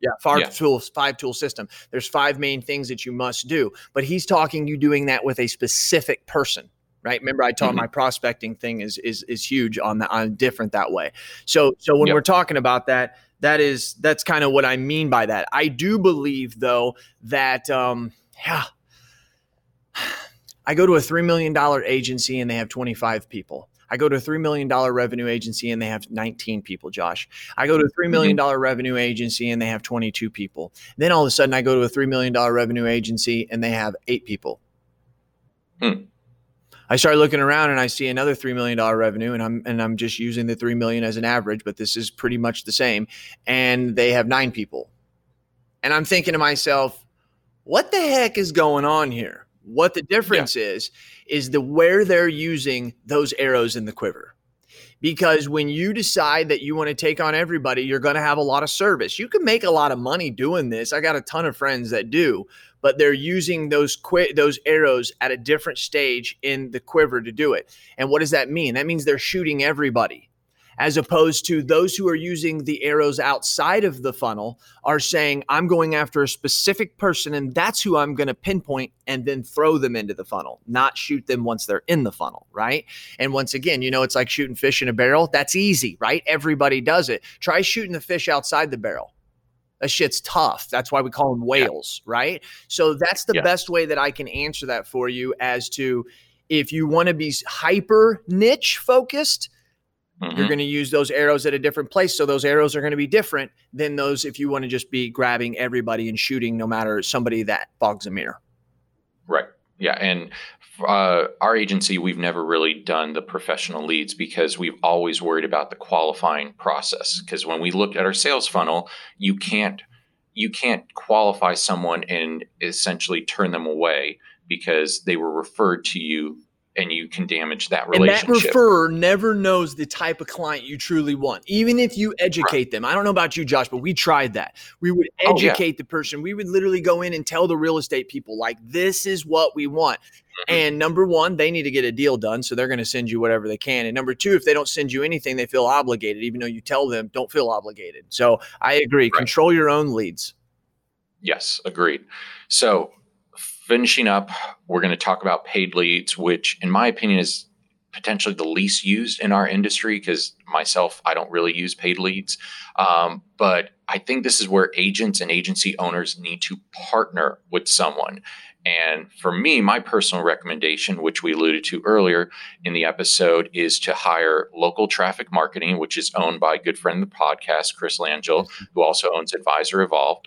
yeah, five yeah. tools, five tool system. There's five main things that you must do, but he's talking you doing that with a specific person, right? Remember, I taught mm-hmm. my prospecting thing is is is huge on the on different that way. So so when yep. we're talking about that, that is that's kind of what I mean by that. I do believe though that um yeah. I go to a $3 million agency and they have 25 people. I go to a $3 million revenue agency and they have 19 people, Josh. I go to a $3 mm-hmm. mm-hmm. revenue agency and they have 22 people. Then all of a sudden I go to a $3 million revenue agency and they have eight people. Hmm. I start looking around and I see another $3 million revenue and I'm, and I'm just using the 3 million as an average, but this is pretty much the same. And they have nine people. And I'm thinking to myself, what the heck is going on here? What the difference yeah. is is the where they're using those arrows in the quiver. Because when you decide that you want to take on everybody, you're going to have a lot of service. You can make a lot of money doing this. I got a ton of friends that do, but they're using those qu- those arrows at a different stage in the quiver to do it. And what does that mean? That means they're shooting everybody as opposed to those who are using the arrows outside of the funnel are saying, I'm going after a specific person and that's who I'm going to pinpoint and then throw them into the funnel, not shoot them once they're in the funnel, right? And once again, you know, it's like shooting fish in a barrel. That's easy, right? Everybody does it. Try shooting the fish outside the barrel. That shit's tough. That's why we call them whales, yeah. right? So that's the yeah. best way that I can answer that for you as to if you want to be hyper niche focused, Mm-hmm. You're going to use those arrows at a different place. So those arrows are going to be different than those if you want to just be grabbing everybody and shooting no matter somebody that bogs a mirror. Right. Yeah. And uh, our agency, we've never really done the professional leads because we've always worried about the qualifying process. Because when we look at our sales funnel, you can't you can't qualify someone and essentially turn them away because they were referred to you and you can damage that relationship. And that referrer never knows the type of client you truly want, even if you educate right. them. I don't know about you, Josh, but we tried that. We would educate oh, yeah. the person. We would literally go in and tell the real estate people, like, this is what we want. Mm-hmm. And number one, they need to get a deal done. So they're going to send you whatever they can. And number two, if they don't send you anything, they feel obligated, even though you tell them don't feel obligated. So I agree. Right. Control your own leads. Yes, agreed. So finishing up, we're going to talk about paid leads, which, in my opinion, is potentially the least used in our industry because myself, I don't really use paid leads. Um, but I think this is where agents and agency owners need to partner with someone. And for me, my personal recommendation, which we alluded to earlier in the episode, is to hire local traffic marketing, which is owned by a good friend of the podcast, Chris Langille, who also owns Advisor Evolved.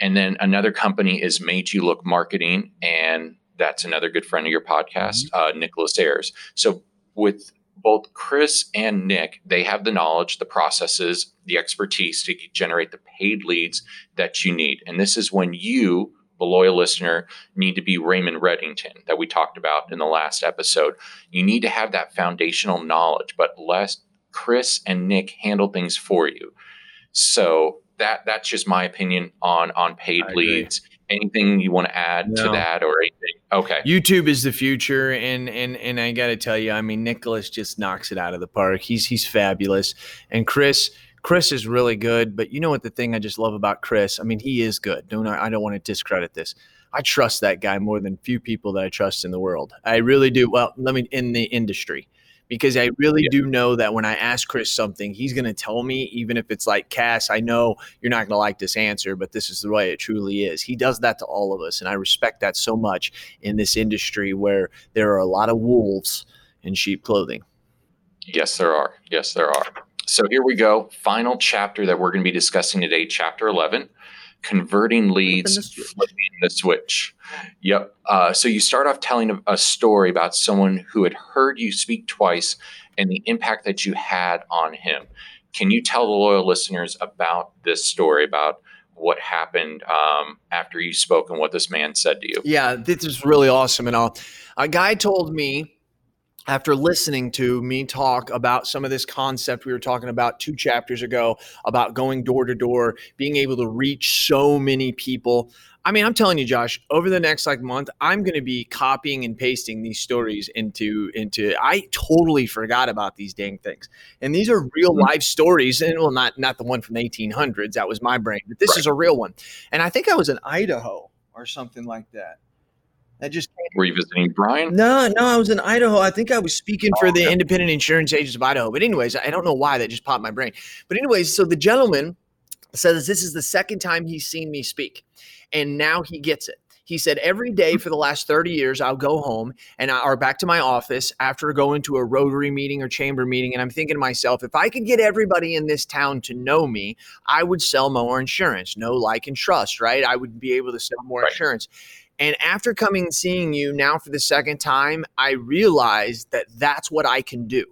And then another company is Made You Look Marketing, and that's another good friend of your podcast, mm-hmm. uh, Nicholas Ayers. So with both Chris and Nick, they have the knowledge, the processes, the expertise to generate the paid leads that you need. And this is when you, the loyal listener, need to be Raymond Reddington that we talked about in the last episode. You need to have that foundational knowledge, but let Chris and Nick handle things for you. So that that's just my opinion on on paid leads. Anything you want to add no. to that or anything? Okay. YouTube is the future, and and and I got to tell you, I mean, Nicholas just knocks it out of the park. He's he's fabulous, and Chris. Chris is really good, but you know what the thing I just love about Chris? I mean, he is good. Don't I, I don't want to discredit this. I trust that guy more than few people that I trust in the world. I really do. Well, let me in the industry because I really yeah. do know that when I ask Chris something, he's going to tell me, even if it's like, Cass, I know you're not going to like this answer, but this is the way it truly is. He does that to all of us. And I respect that so much in this industry where there are a lot of wolves in sheep clothing. Yes, there are. Yes, there are. So here we go. Final chapter that we're going to be discussing today, chapter 11 converting leads, flipping the switch. Yep. Uh, so you start off telling a, a, story about someone who had heard you speak twice and the impact that you had on him. Can you tell the loyal listeners about this story about what happened um, after you spoke and what this man said to you? Yeah, this is really awesome. And all. a guy told me after listening to me talk about some of this concept we were talking about two chapters ago about going door to door, being able to reach so many people. I mean, I'm telling you, Josh, over the next like month, I'm going to be copying and pasting these stories into into. I totally forgot about these dang things, and these are real mm-hmm. life stories. And well, not not the one from the 1800s. That was my brain, but this right. is a real one. And I think I was in Idaho or something like that. I just were you visiting Brian? No, no, I was in Idaho. I think I was speaking for the Independent Insurance Agents of Idaho. But anyways, I don't know why that just popped my brain. But anyways, so the gentleman says this is the second time he's seen me speak, and now he gets it. He said every day for the last 30 years, I'll go home and I, or back to my office after going to a Rotary meeting or chamber meeting. And I'm thinking to myself, if I could get everybody in this town to know me, I would sell more insurance, no like, and trust, right? I would be able to sell more right. insurance. And after coming and seeing you now for the second time, I realized that that's what I can do.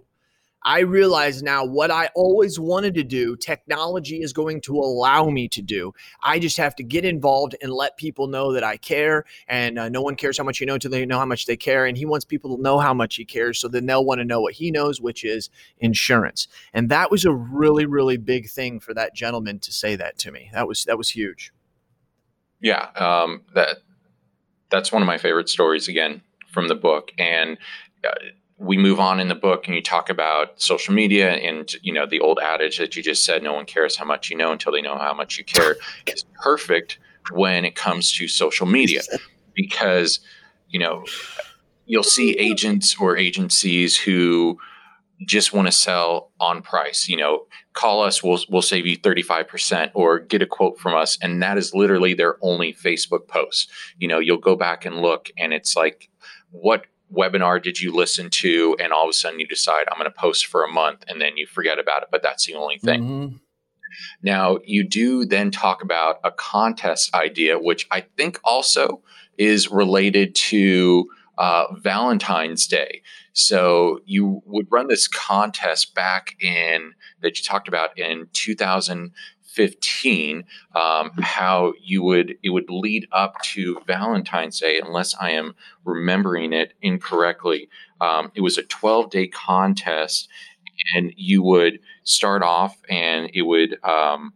I realize now what I always wanted to do, technology is going to allow me to do. I just have to get involved and let people know that I care. And uh, no one cares how much you know until they know how much they care. And he wants people to know how much he cares. So then they'll want to know what he knows, which is insurance. And that was a really, really big thing for that gentleman to say that to me. That was, that was huge. Yeah. Um, that, that's one of my favorite stories again from the book. And uh, we move on in the book and you talk about social media and you know the old adage that you just said no one cares how much you know until they know how much you care is perfect when it comes to social media because you know you'll see agents or agencies who just want to sell on price you know call us we'll we'll save you 35% or get a quote from us. And that is literally their only facebook post. You know you'll go back and look and it's like what webinar did you listen to? And all of a sudden you decide i'm going to post for a month and then you forget about it but that's the only thing. Mm-hmm. now you do then talk about a contest idea which i think also is related to uh, valentine's day so you would run this contest back in that you talked about in 2015, um, how you would it would lead up to Valentine's Day, unless I am remembering it incorrectly. Um, it was a 12 day contest, and you would start off, and it would um,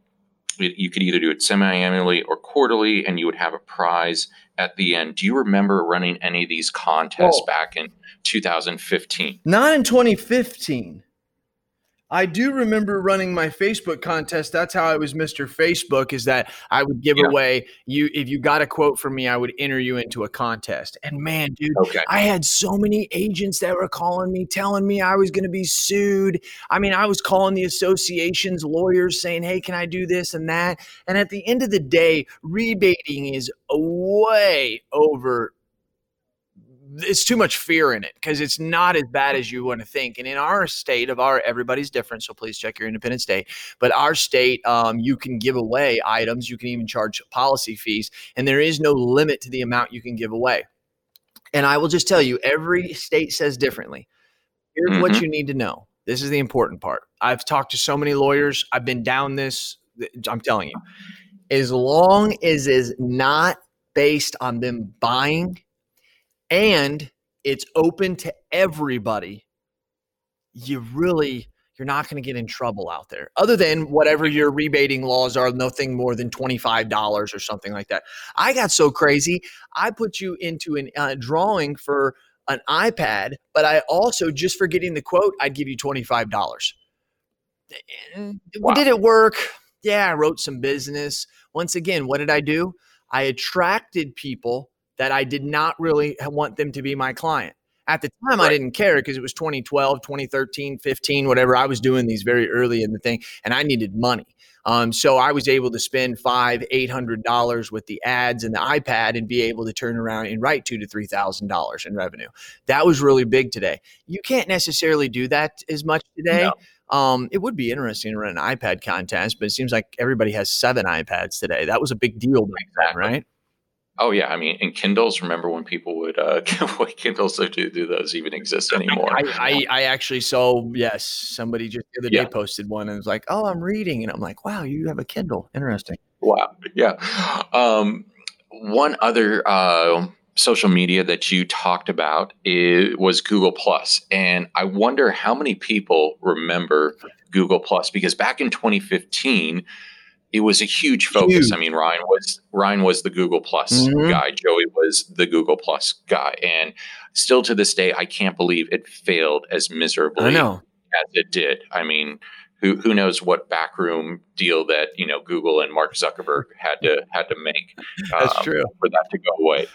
you could either do it semi-annually or quarterly and you would have a prize at the end. Do you remember running any of these contests oh. back in 2015 not in 2015 I do remember running my Facebook contest. That's how I was Mr. Facebook. Is that I would give yeah. away you if you got a quote from me, I would enter you into a contest. And man, dude, okay. I had so many agents that were calling me, telling me I was going to be sued. I mean, I was calling the association's lawyers saying, "Hey, can I do this and that?" And at the end of the day, rebating is way over it's too much fear in it because it's not as bad as you want to think. And in our state of our everybody's different, so please check your independent state. But our state, um, you can give away items, you can even charge policy fees, and there is no limit to the amount you can give away. And I will just tell you, every state says differently. Here's mm-hmm. what you need to know. This is the important part. I've talked to so many lawyers. I've been down this. I'm telling you, as long as is not based on them buying and it's open to everybody, you really you're not going to get in trouble out there other than whatever your rebating laws are nothing more than $25 or something like that. I got so crazy i put you into a uh, drawing for an ipad but i also just for getting the quote i'd give you $25 wow. did it work? Yeah i wrote some business. Once again what did i do? I attracted people that I did not really want them to be my client. At the time, right. I didn't care because it was 2012, 2013, 15, whatever. I was doing these very early in the thing, and I needed money. Um, so I was able to spend five, eight hundred dollars with the ads and the iPad, and be able to turn around and write two to three thousand dollars in revenue. That was really big today. You can't necessarily do that as much today. No. Um, it would be interesting to run an iPad contest, but it seems like everybody has seven iPads today. That was a big deal back then, right? Oh yeah, I mean, and Kindles. Remember when people would uh, give away Kindles? Do, do those even exist anymore? I, I, I, actually saw yes, somebody just the other day posted one and was like, "Oh, I'm reading," and I'm like, "Wow, you have a Kindle? Interesting." Wow, yeah. Um, one other uh, social media that you talked about is, was Google Plus, and I wonder how many people remember Google Plus because back in 2015, it was a huge focus. Huge. I mean, Ryan was Ryan was the Google Plus mm-hmm. guy, Joey was the Google Plus guy, and still to this day, I can't believe it failed as miserably as it did. I mean, who who knows what backroom deal that you know Google and Mark Zuckerberg had to had to make That's um, true. for that to go away.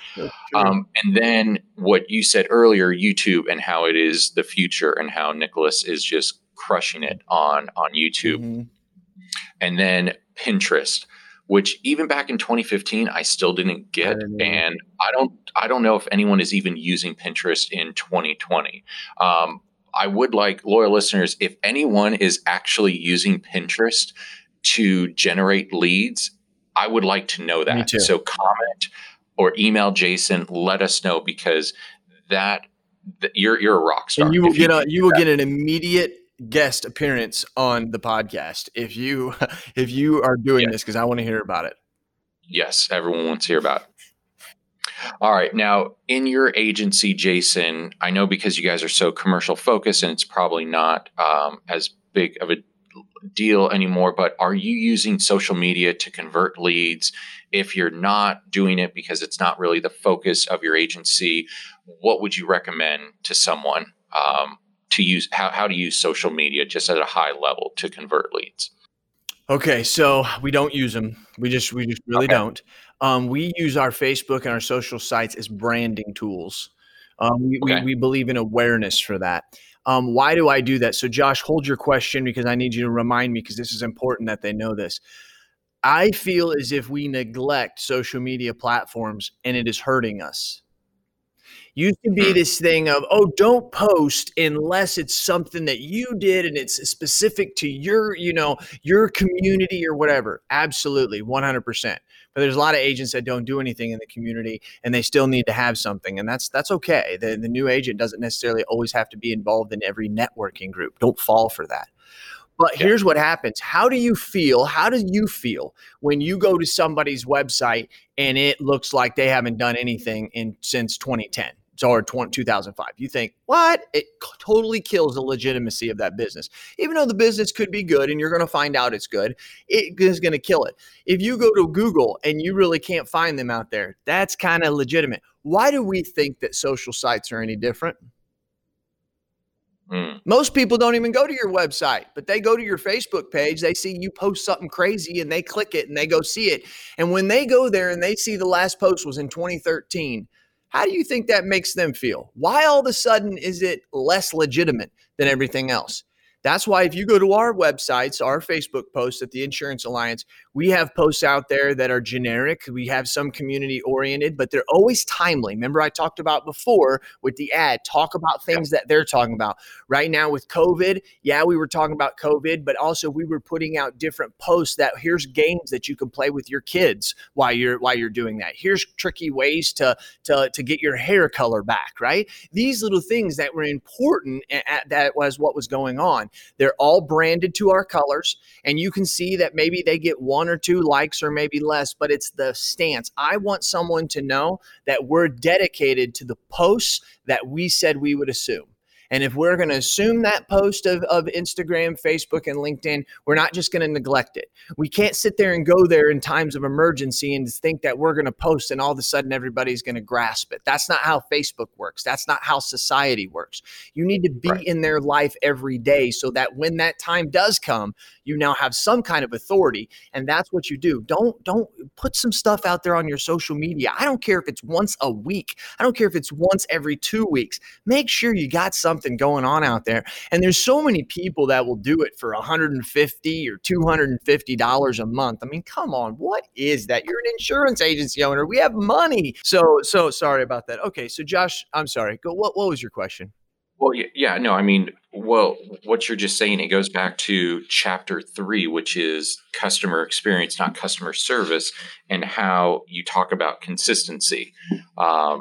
Um, and then what you said earlier, YouTube and how it is the future and how Nicholas is just crushing it on on YouTube. Mm-hmm. And then Pinterest, which even back in 2015 I still didn't get, and I don't I don't know if anyone is even using Pinterest in 2020. Um, I would like loyal listeners, if anyone is actually using Pinterest to generate leads, I would like to know that. So comment or email Jason, let us know because that, that you're you're a rock star. And you will get a you will that. get an immediate guest appearance on the podcast if you if you are doing yes. this because I want to hear about it. Yes, everyone wants to hear about it. All right. Now, in your agency, Jason, I know because you guys are so commercial focused and it's probably not um, as big of a deal anymore, but are you using social media to convert leads? If you're not doing it because it's not really the focus of your agency, what would you recommend to someone um, to use? How, how to use social media just at a high level to convert leads? Okay, so we don't use them. We just we just really okay. don't. Um, we use our Facebook and our social sites as branding tools. Um, we, okay. we, we, believe in awareness for that. Um, why do I do that? So, Josh, hold your question because I need you to remind me because this is important that they know this. I feel as if we neglect social media platforms and it is hurting us used to be mm. this thing of oh don't post unless it's something that you did and it's specific to your you know your community or whatever absolutely 100% but there's a lot of agents that don't do anything in the community and they still need to have something and that's that's okay the, the new agent doesn't necessarily always have to be involved in every networking group don't fall for that but here's what happens. How do you feel? How do you feel when you go to somebody's website and it looks like they haven't done anything in since 2010? Or 20, 2005. You think, what? It totally kills the legitimacy of that business. Even though the business could be good and you're going to find out it's good, it is going to kill it. If you go to Google and you really can't find them out there, that's kind of legitimate. Why do we think that social sites are any different? Mm. Most people don't even go to your website, but they go to your Facebook page. They see you post something crazy and they click it and they go see it. And when they go there and they see the last post was in 2013, how do you think that makes them feel? Why all of a sudden is it less legitimate than everything else? That's why if you go to our websites, our Facebook posts at the Insurance Alliance, we have posts out there that are generic. We have some community oriented, but they're always timely. Remember, I talked about before with the ad, talk about things that they're talking about. Right now with COVID, yeah, we were talking about COVID, but also we were putting out different posts that here's games that you can play with your kids while you're while you're doing that. Here's tricky ways to to to get your hair color back, right? These little things that were important at, that was what was going on. They're all branded to our colors, and you can see that maybe they get one or two likes or maybe less, but it's the stance. I want someone to know that we're dedicated to the posts that we said we would assume. And if we're going to assume that post of, of Instagram, Facebook, and LinkedIn, we're not just going to neglect it. We can't sit there and go there in times of emergency and think that we're going to post and all of a sudden everybody's going to grasp it. That's not how Facebook works. That's not how society works. You need to be right. in their life every day so that when that time does come, you now have some kind of authority. And that's what you do. Don't don't put some stuff out there on your social media. I don't care if it's once a week. I don't care if it's once every two weeks. Make sure you got something going on out there. And there's so many people that will do it for 150 or 250 dollars a month. I mean, come on, what is that? You're an insurance agency owner. We have money. So so sorry about that. Okay, so Josh, I'm sorry. Go. What what was your question? Well, yeah, no, I mean, well, what you're just saying, it goes back to chapter three, which is customer experience, not customer service, and how you talk about consistency. Um,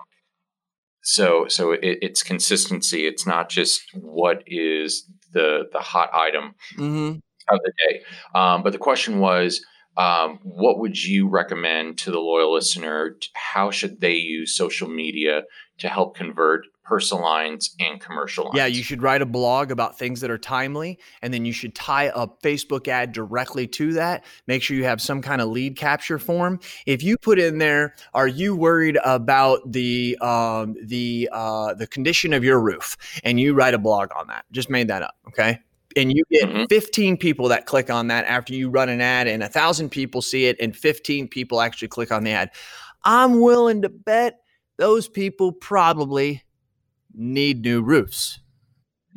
so so it, it's consistency. It's not just what is the the hot item mm-hmm. of the day. Um, but the question was, um, what would you recommend to the loyal listener? How should they use social media to help convert personal lines and commercial lines. Yeah, you should write a blog about things that are timely, and then you should tie a Facebook ad directly to that. Make sure you have some kind of lead capture form. If you put in there, are you worried about the um, the uh, the condition of your roof, and you write a blog on that? Just made that up, okay? and you get mm-hmm. 15 people that click on that after you run an ad and a thousand people see it and 15 people actually click on the ad i'm willing to bet those people probably need new roofs.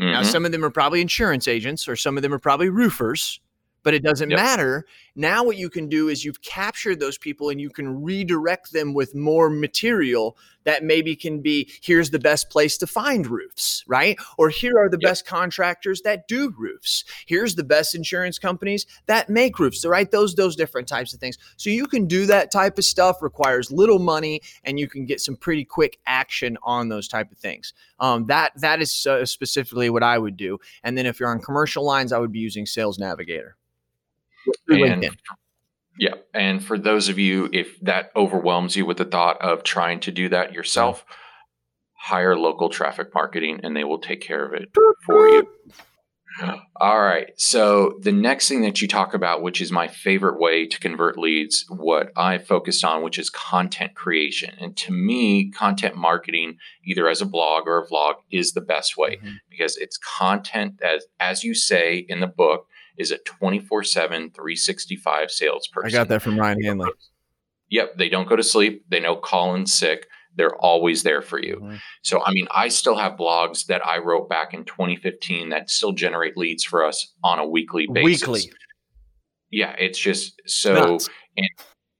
Mm-hmm. Now, some of them are probably insurance agents or some of them are probably roofers but it doesn't yep. matter. Now, what you can do is you've captured those people and you can redirect them with more material that maybe can be here's the best place to find roofs, right? Or here are the yep. best contractors that do roofs. Here's the best insurance companies that make roofs, right? Those those different types of things. So you can do that type of stuff. Requires little money, and you can get some pretty quick action on those type of things. Um, that that is uh, specifically what I would do. And then if you're on commercial lines, I would be using Sales Navigator and, yeah. And for those of you, if that overwhelms you with the thought of trying to do that yourself, hire local traffic marketing and they will take care of it for you. All right. So the next thing that you talk about, which is my favorite way to convert leads, what I focused on, which is content creation. And to me, content marketing, either as a blog or a vlog, is the best way mm-hmm. because it's content as as you say in the book, is a 24 7, 365 salesperson. I got that from Ryan Hanley. Yep. They don't go to sleep. They know Colin's sick. They're always there for you. Mm-hmm. So, I mean, I still have blogs that I wrote back in 2015 that still generate leads for us on a weekly basis. Weekly. Yeah. It's just so, and,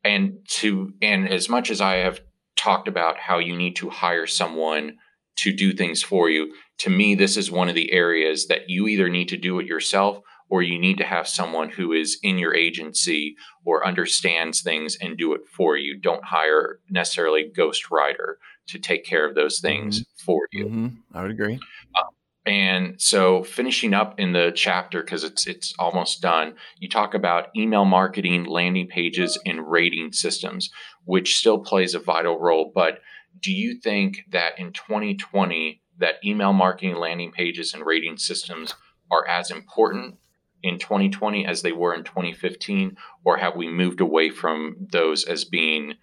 and to, and as much as I have talked about how you need to hire someone to do things for you, to me, this is one of the areas that you either need to do it yourself or you need to have someone who is in your agency or understands things and do it for you. Don't hire necessarily ghost writer to take care of those things mm-hmm. for you. Mm-hmm. I would agree. Uh, and so, finishing up in the chapter because it's it's almost done. You talk about email marketing, landing pages, and rating systems, which still plays a vital role. But do you think that in 2020, that email marketing, landing pages, and rating systems are as important in 2020 as they were in 2015, or have we moved away from those as being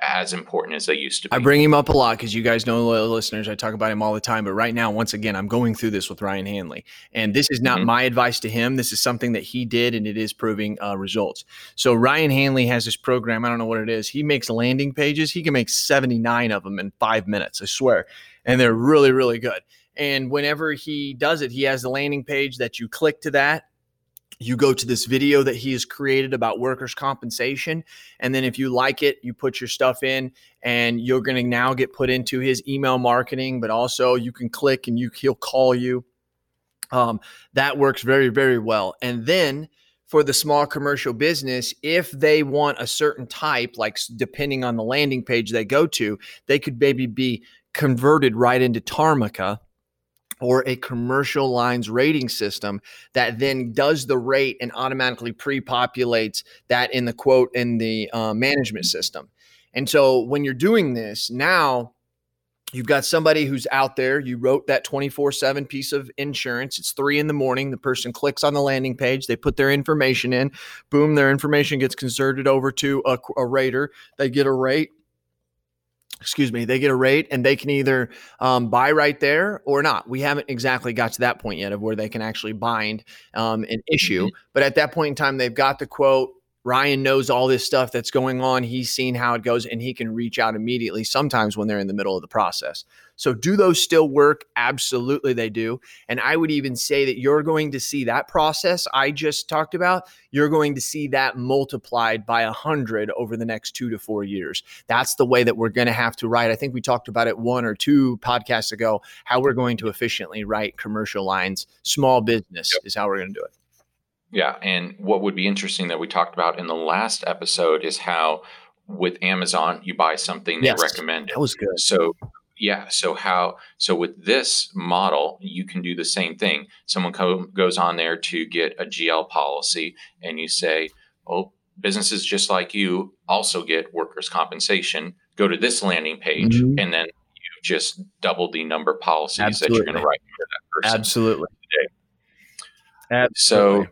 as important as they used to be? I bring him up a lot because you guys know loyal listeners. I talk about him all the time. But right now, once again, I'm going through this with Ryan Hanley, and this is not mm-hmm. my advice to him. This is something that he did, and it is proving uh, results. So Ryan Hanley has this program. I don't know what it is. He makes landing pages. He can make 79 of them in five minutes. I swear, and they're really, really good. And whenever he does it, he has the landing page that you click to that you go to this video that he has created about workers' compensation. And then if you like it, you put your stuff in and you're going to now get put into his email marketing, but also you can click and you he'll call you. Um, that works very, very well. And then for the small commercial business, if they want a certain type, like depending on the landing page they go to, they could maybe be converted right into Tarmika or a commercial lines rating system that then does the rate and automatically pre-populates that in the quote in the uh, management system. And so when you're doing this now, you've got somebody who's out there. You wrote that 24 7 piece of insurance. It's three in the morning. The person clicks on the landing page. They put their information in. Boom, their information gets converted over to a, a rater. They get a rate excuse me, they get a rate and they can either um, buy right there or not. We haven't exactly got to that point yet of where they can actually bind um, an issue. Mm-hmm. But at that point in time, they've got the quote. Ryan knows all this stuff that's going on. He's seen how it goes and he can reach out immediately sometimes when they're in the middle of the process. So, do those still work? Absolutely, they do. And I would even say that you're going to see that process I just talked about, you're going to see that multiplied by a hundred over the next two to four years. That's the way that we're going to have to write. I think we talked about it one or two podcasts ago, how we're going to efficiently write commercial lines. Small business yep. is how we're going to do it. Yeah. And what would be interesting that we talked about in the last episode is how with Amazon, you buy something, they yes, recommend it. That was good. So yeah so how so with this model you can do the same thing someone co- goes on there to get a gl policy and you say oh businesses just like you also get workers' compensation. Go to this landing page, mm-hmm. and then you've just double the number of policies Absolutely. that you're going to write for that person. Absolutely. Absolutely. So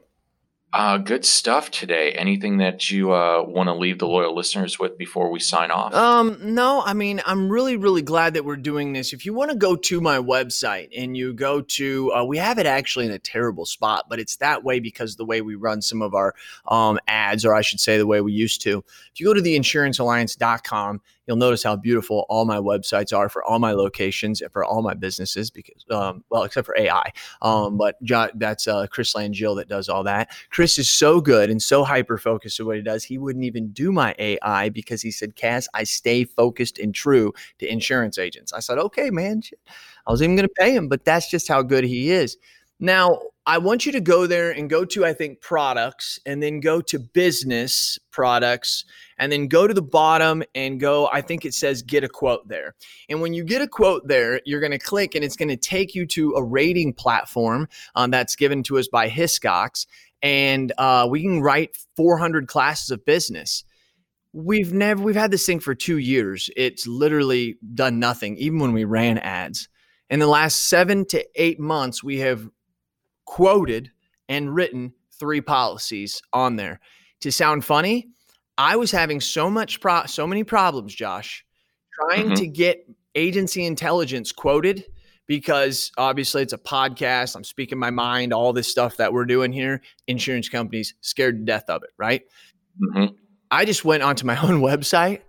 uh, good stuff today. Anything that you uh, want to leave the loyal listeners with before we sign off? Um, no, I mean, I'm really, really glad that we're doing this. If you want to go to my website and you go to, uh, we have it actually in a terrible spot, but it's that way because the way we run some of our um, ads, or I should say the way we used to. If you go to theinsurancealliance.com You'll notice how beautiful all my websites are for all my locations and for all my businesses because, um, well, except for AI. Um, but that's uh, Chris Langille that does all that. Chris is so good and so hyper focused at what he does. He wouldn't even do my AI because he said, Cass, I stay focused and true to insurance agents. I said, okay, man. I was even going to pay him, but that's just how good he is. Now, I want you to go there and go to, I think, products and then go to business products and then go to the bottom and go, I think it says get a quote there. And when you get a quote there, you're going to click and it's going to take you to a rating platform um, that's given to us by Hiscox. And uh, we can write 400 classes of business. We've never, we've had this thing for two years. It's literally done nothing, even when we ran ads. In the last seven to eight months, we have quoted and written three policies on there. To sound funny, I was having so much pro- so many problems, Josh, trying mm-hmm. to get agency intelligence quoted because obviously it's a podcast. I'm speaking my mind, all this stuff that we're doing here. Insurance companies scared to death of it, right? Mm-hmm. I just went onto my own website.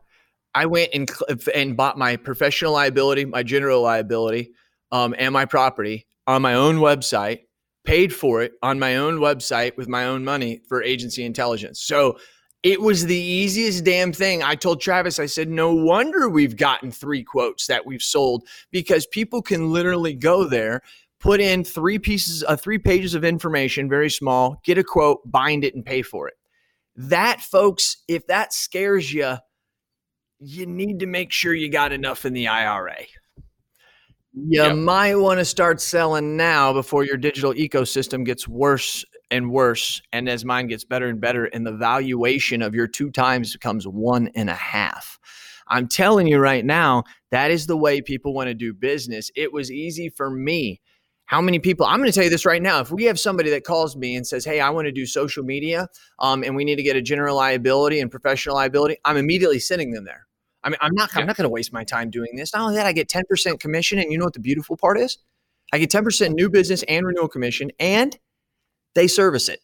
I went and and bought my professional liability, my general liability, um, and my property on my own website. Paid for it on my own website with my own money for agency intelligence. So it was the easiest damn thing. I told Travis, I said, no wonder we've gotten three quotes that we've sold because people can literally go there, put in three pieces, uh, three pages of information, very small, get a quote, bind it, and pay for it. That, folks, if that scares you, you need to make sure you got enough in the IRA. You yep. might want to start selling now before your digital ecosystem gets worse and worse. And as mine gets better and better, and the valuation of your two times becomes one and a half. I'm telling you right now, that is the way people want to do business. It was easy for me. How many people? I'm going to tell you this right now. If we have somebody that calls me and says, "Hey, I want to do social media, um, and we need to get a general liability and professional liability," I'm immediately sending them there. I mean, I'm not. Yeah. I'm not going to waste my time doing this. Not only that, I get 10% commission, and you know what the beautiful part is? I get 10% new business and renewal commission, and they service it.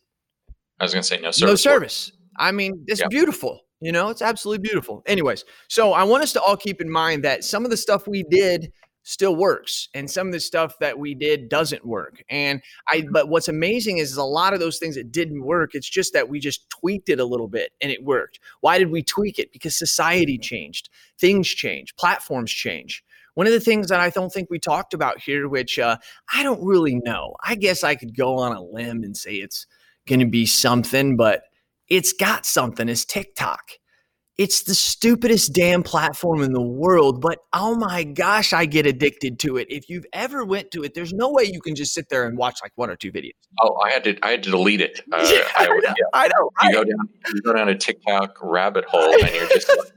I was going to say no service. No service. I mean, it's yep. beautiful. You know, it's absolutely beautiful. Anyways, so I want us to all keep in mind that some of the stuff we did still works and some of the stuff that we did doesn't work. And I mm-hmm. but what's amazing is, is a lot of those things that didn't work, it's just that we just tweaked it a little bit and it worked. Why did we tweak it? Because society changed, things change, platforms change. One of the things that I don't think we talked about here, which uh, I don't really know, I guess I could go on a limb and say it's going to be something, but it's got something, is TikTok. It's the stupidest damn platform in the world, but oh my gosh, I get addicted to it. If you've ever went to it, there's no way you can just sit there and watch like one or two videos. Oh, I had to, I had to delete it. Uh, yeah, I, know, yeah. I know. You go down, you go down a TikTok rabbit hole, and you're just like,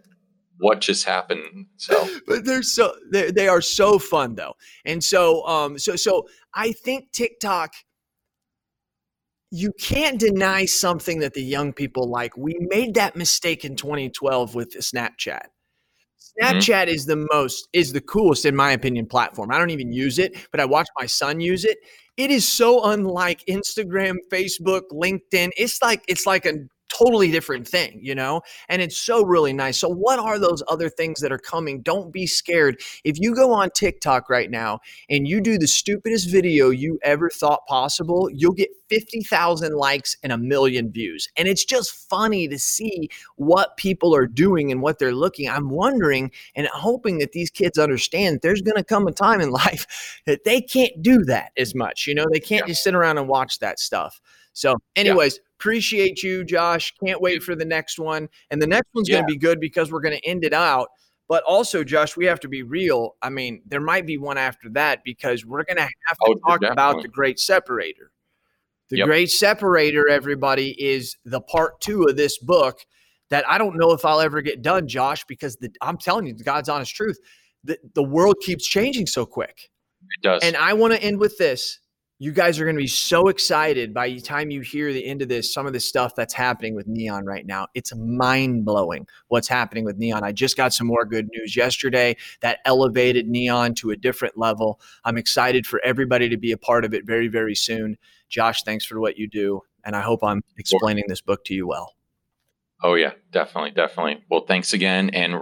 what just happened so but they're so they're, they are so fun though and so um so so i think tiktok you can't deny something that the young people like we made that mistake in 2012 with snapchat snapchat. Mm-hmm. is the most is the coolest in my opinion platform. I don't even use it but i watch my son use it. It is so unlike instagram facebook linkedin. It's like it's like a totally different thing, you know? And it's so really nice. So, what are those other things that are coming? Don't be scared. If you go on TikTok right now and you do the stupidest video you ever thought possible, you'll get 50,000 likes and a million views. And it's just funny to see what people are doing and what they're looking. I'm wondering and hoping that these kids understand there's going to come a time in life that they can't do that as much. You know, they can't yeah. just sit around and watch that stuff. So, anyways, yeah. appreciate you, Josh. Can't wait for the next one. And the next one's yeah. going to be good because we're going to end it out. But also, Josh, we have to be real. I mean, there might be one after that because we're going to have to oh, talk definitely. about the great separator. The yep. great separator, everybody, is the part two of this book that I don't know if I'll ever get done, Josh, because the, I'm telling you, the God's honest truth, the, the world keeps changing so quick. It does. And I want to end with this. You guys are going to be so excited by the time you hear the end of this, some of the stuff that's happening with Neon right now. It's mind blowing what's happening with Neon. I just got some more good news yesterday that elevated Neon to a different level. I'm excited for everybody to be a part of it very, very soon. Josh, thanks for what you do. And I hope I'm explaining this book to you well. Oh, yeah, definitely. Definitely. Well, thanks again. And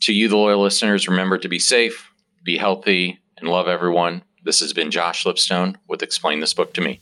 to you, the loyal listeners, remember to be safe, be healthy, and love everyone. This has been Josh Lipstone with Explain This Book to Me.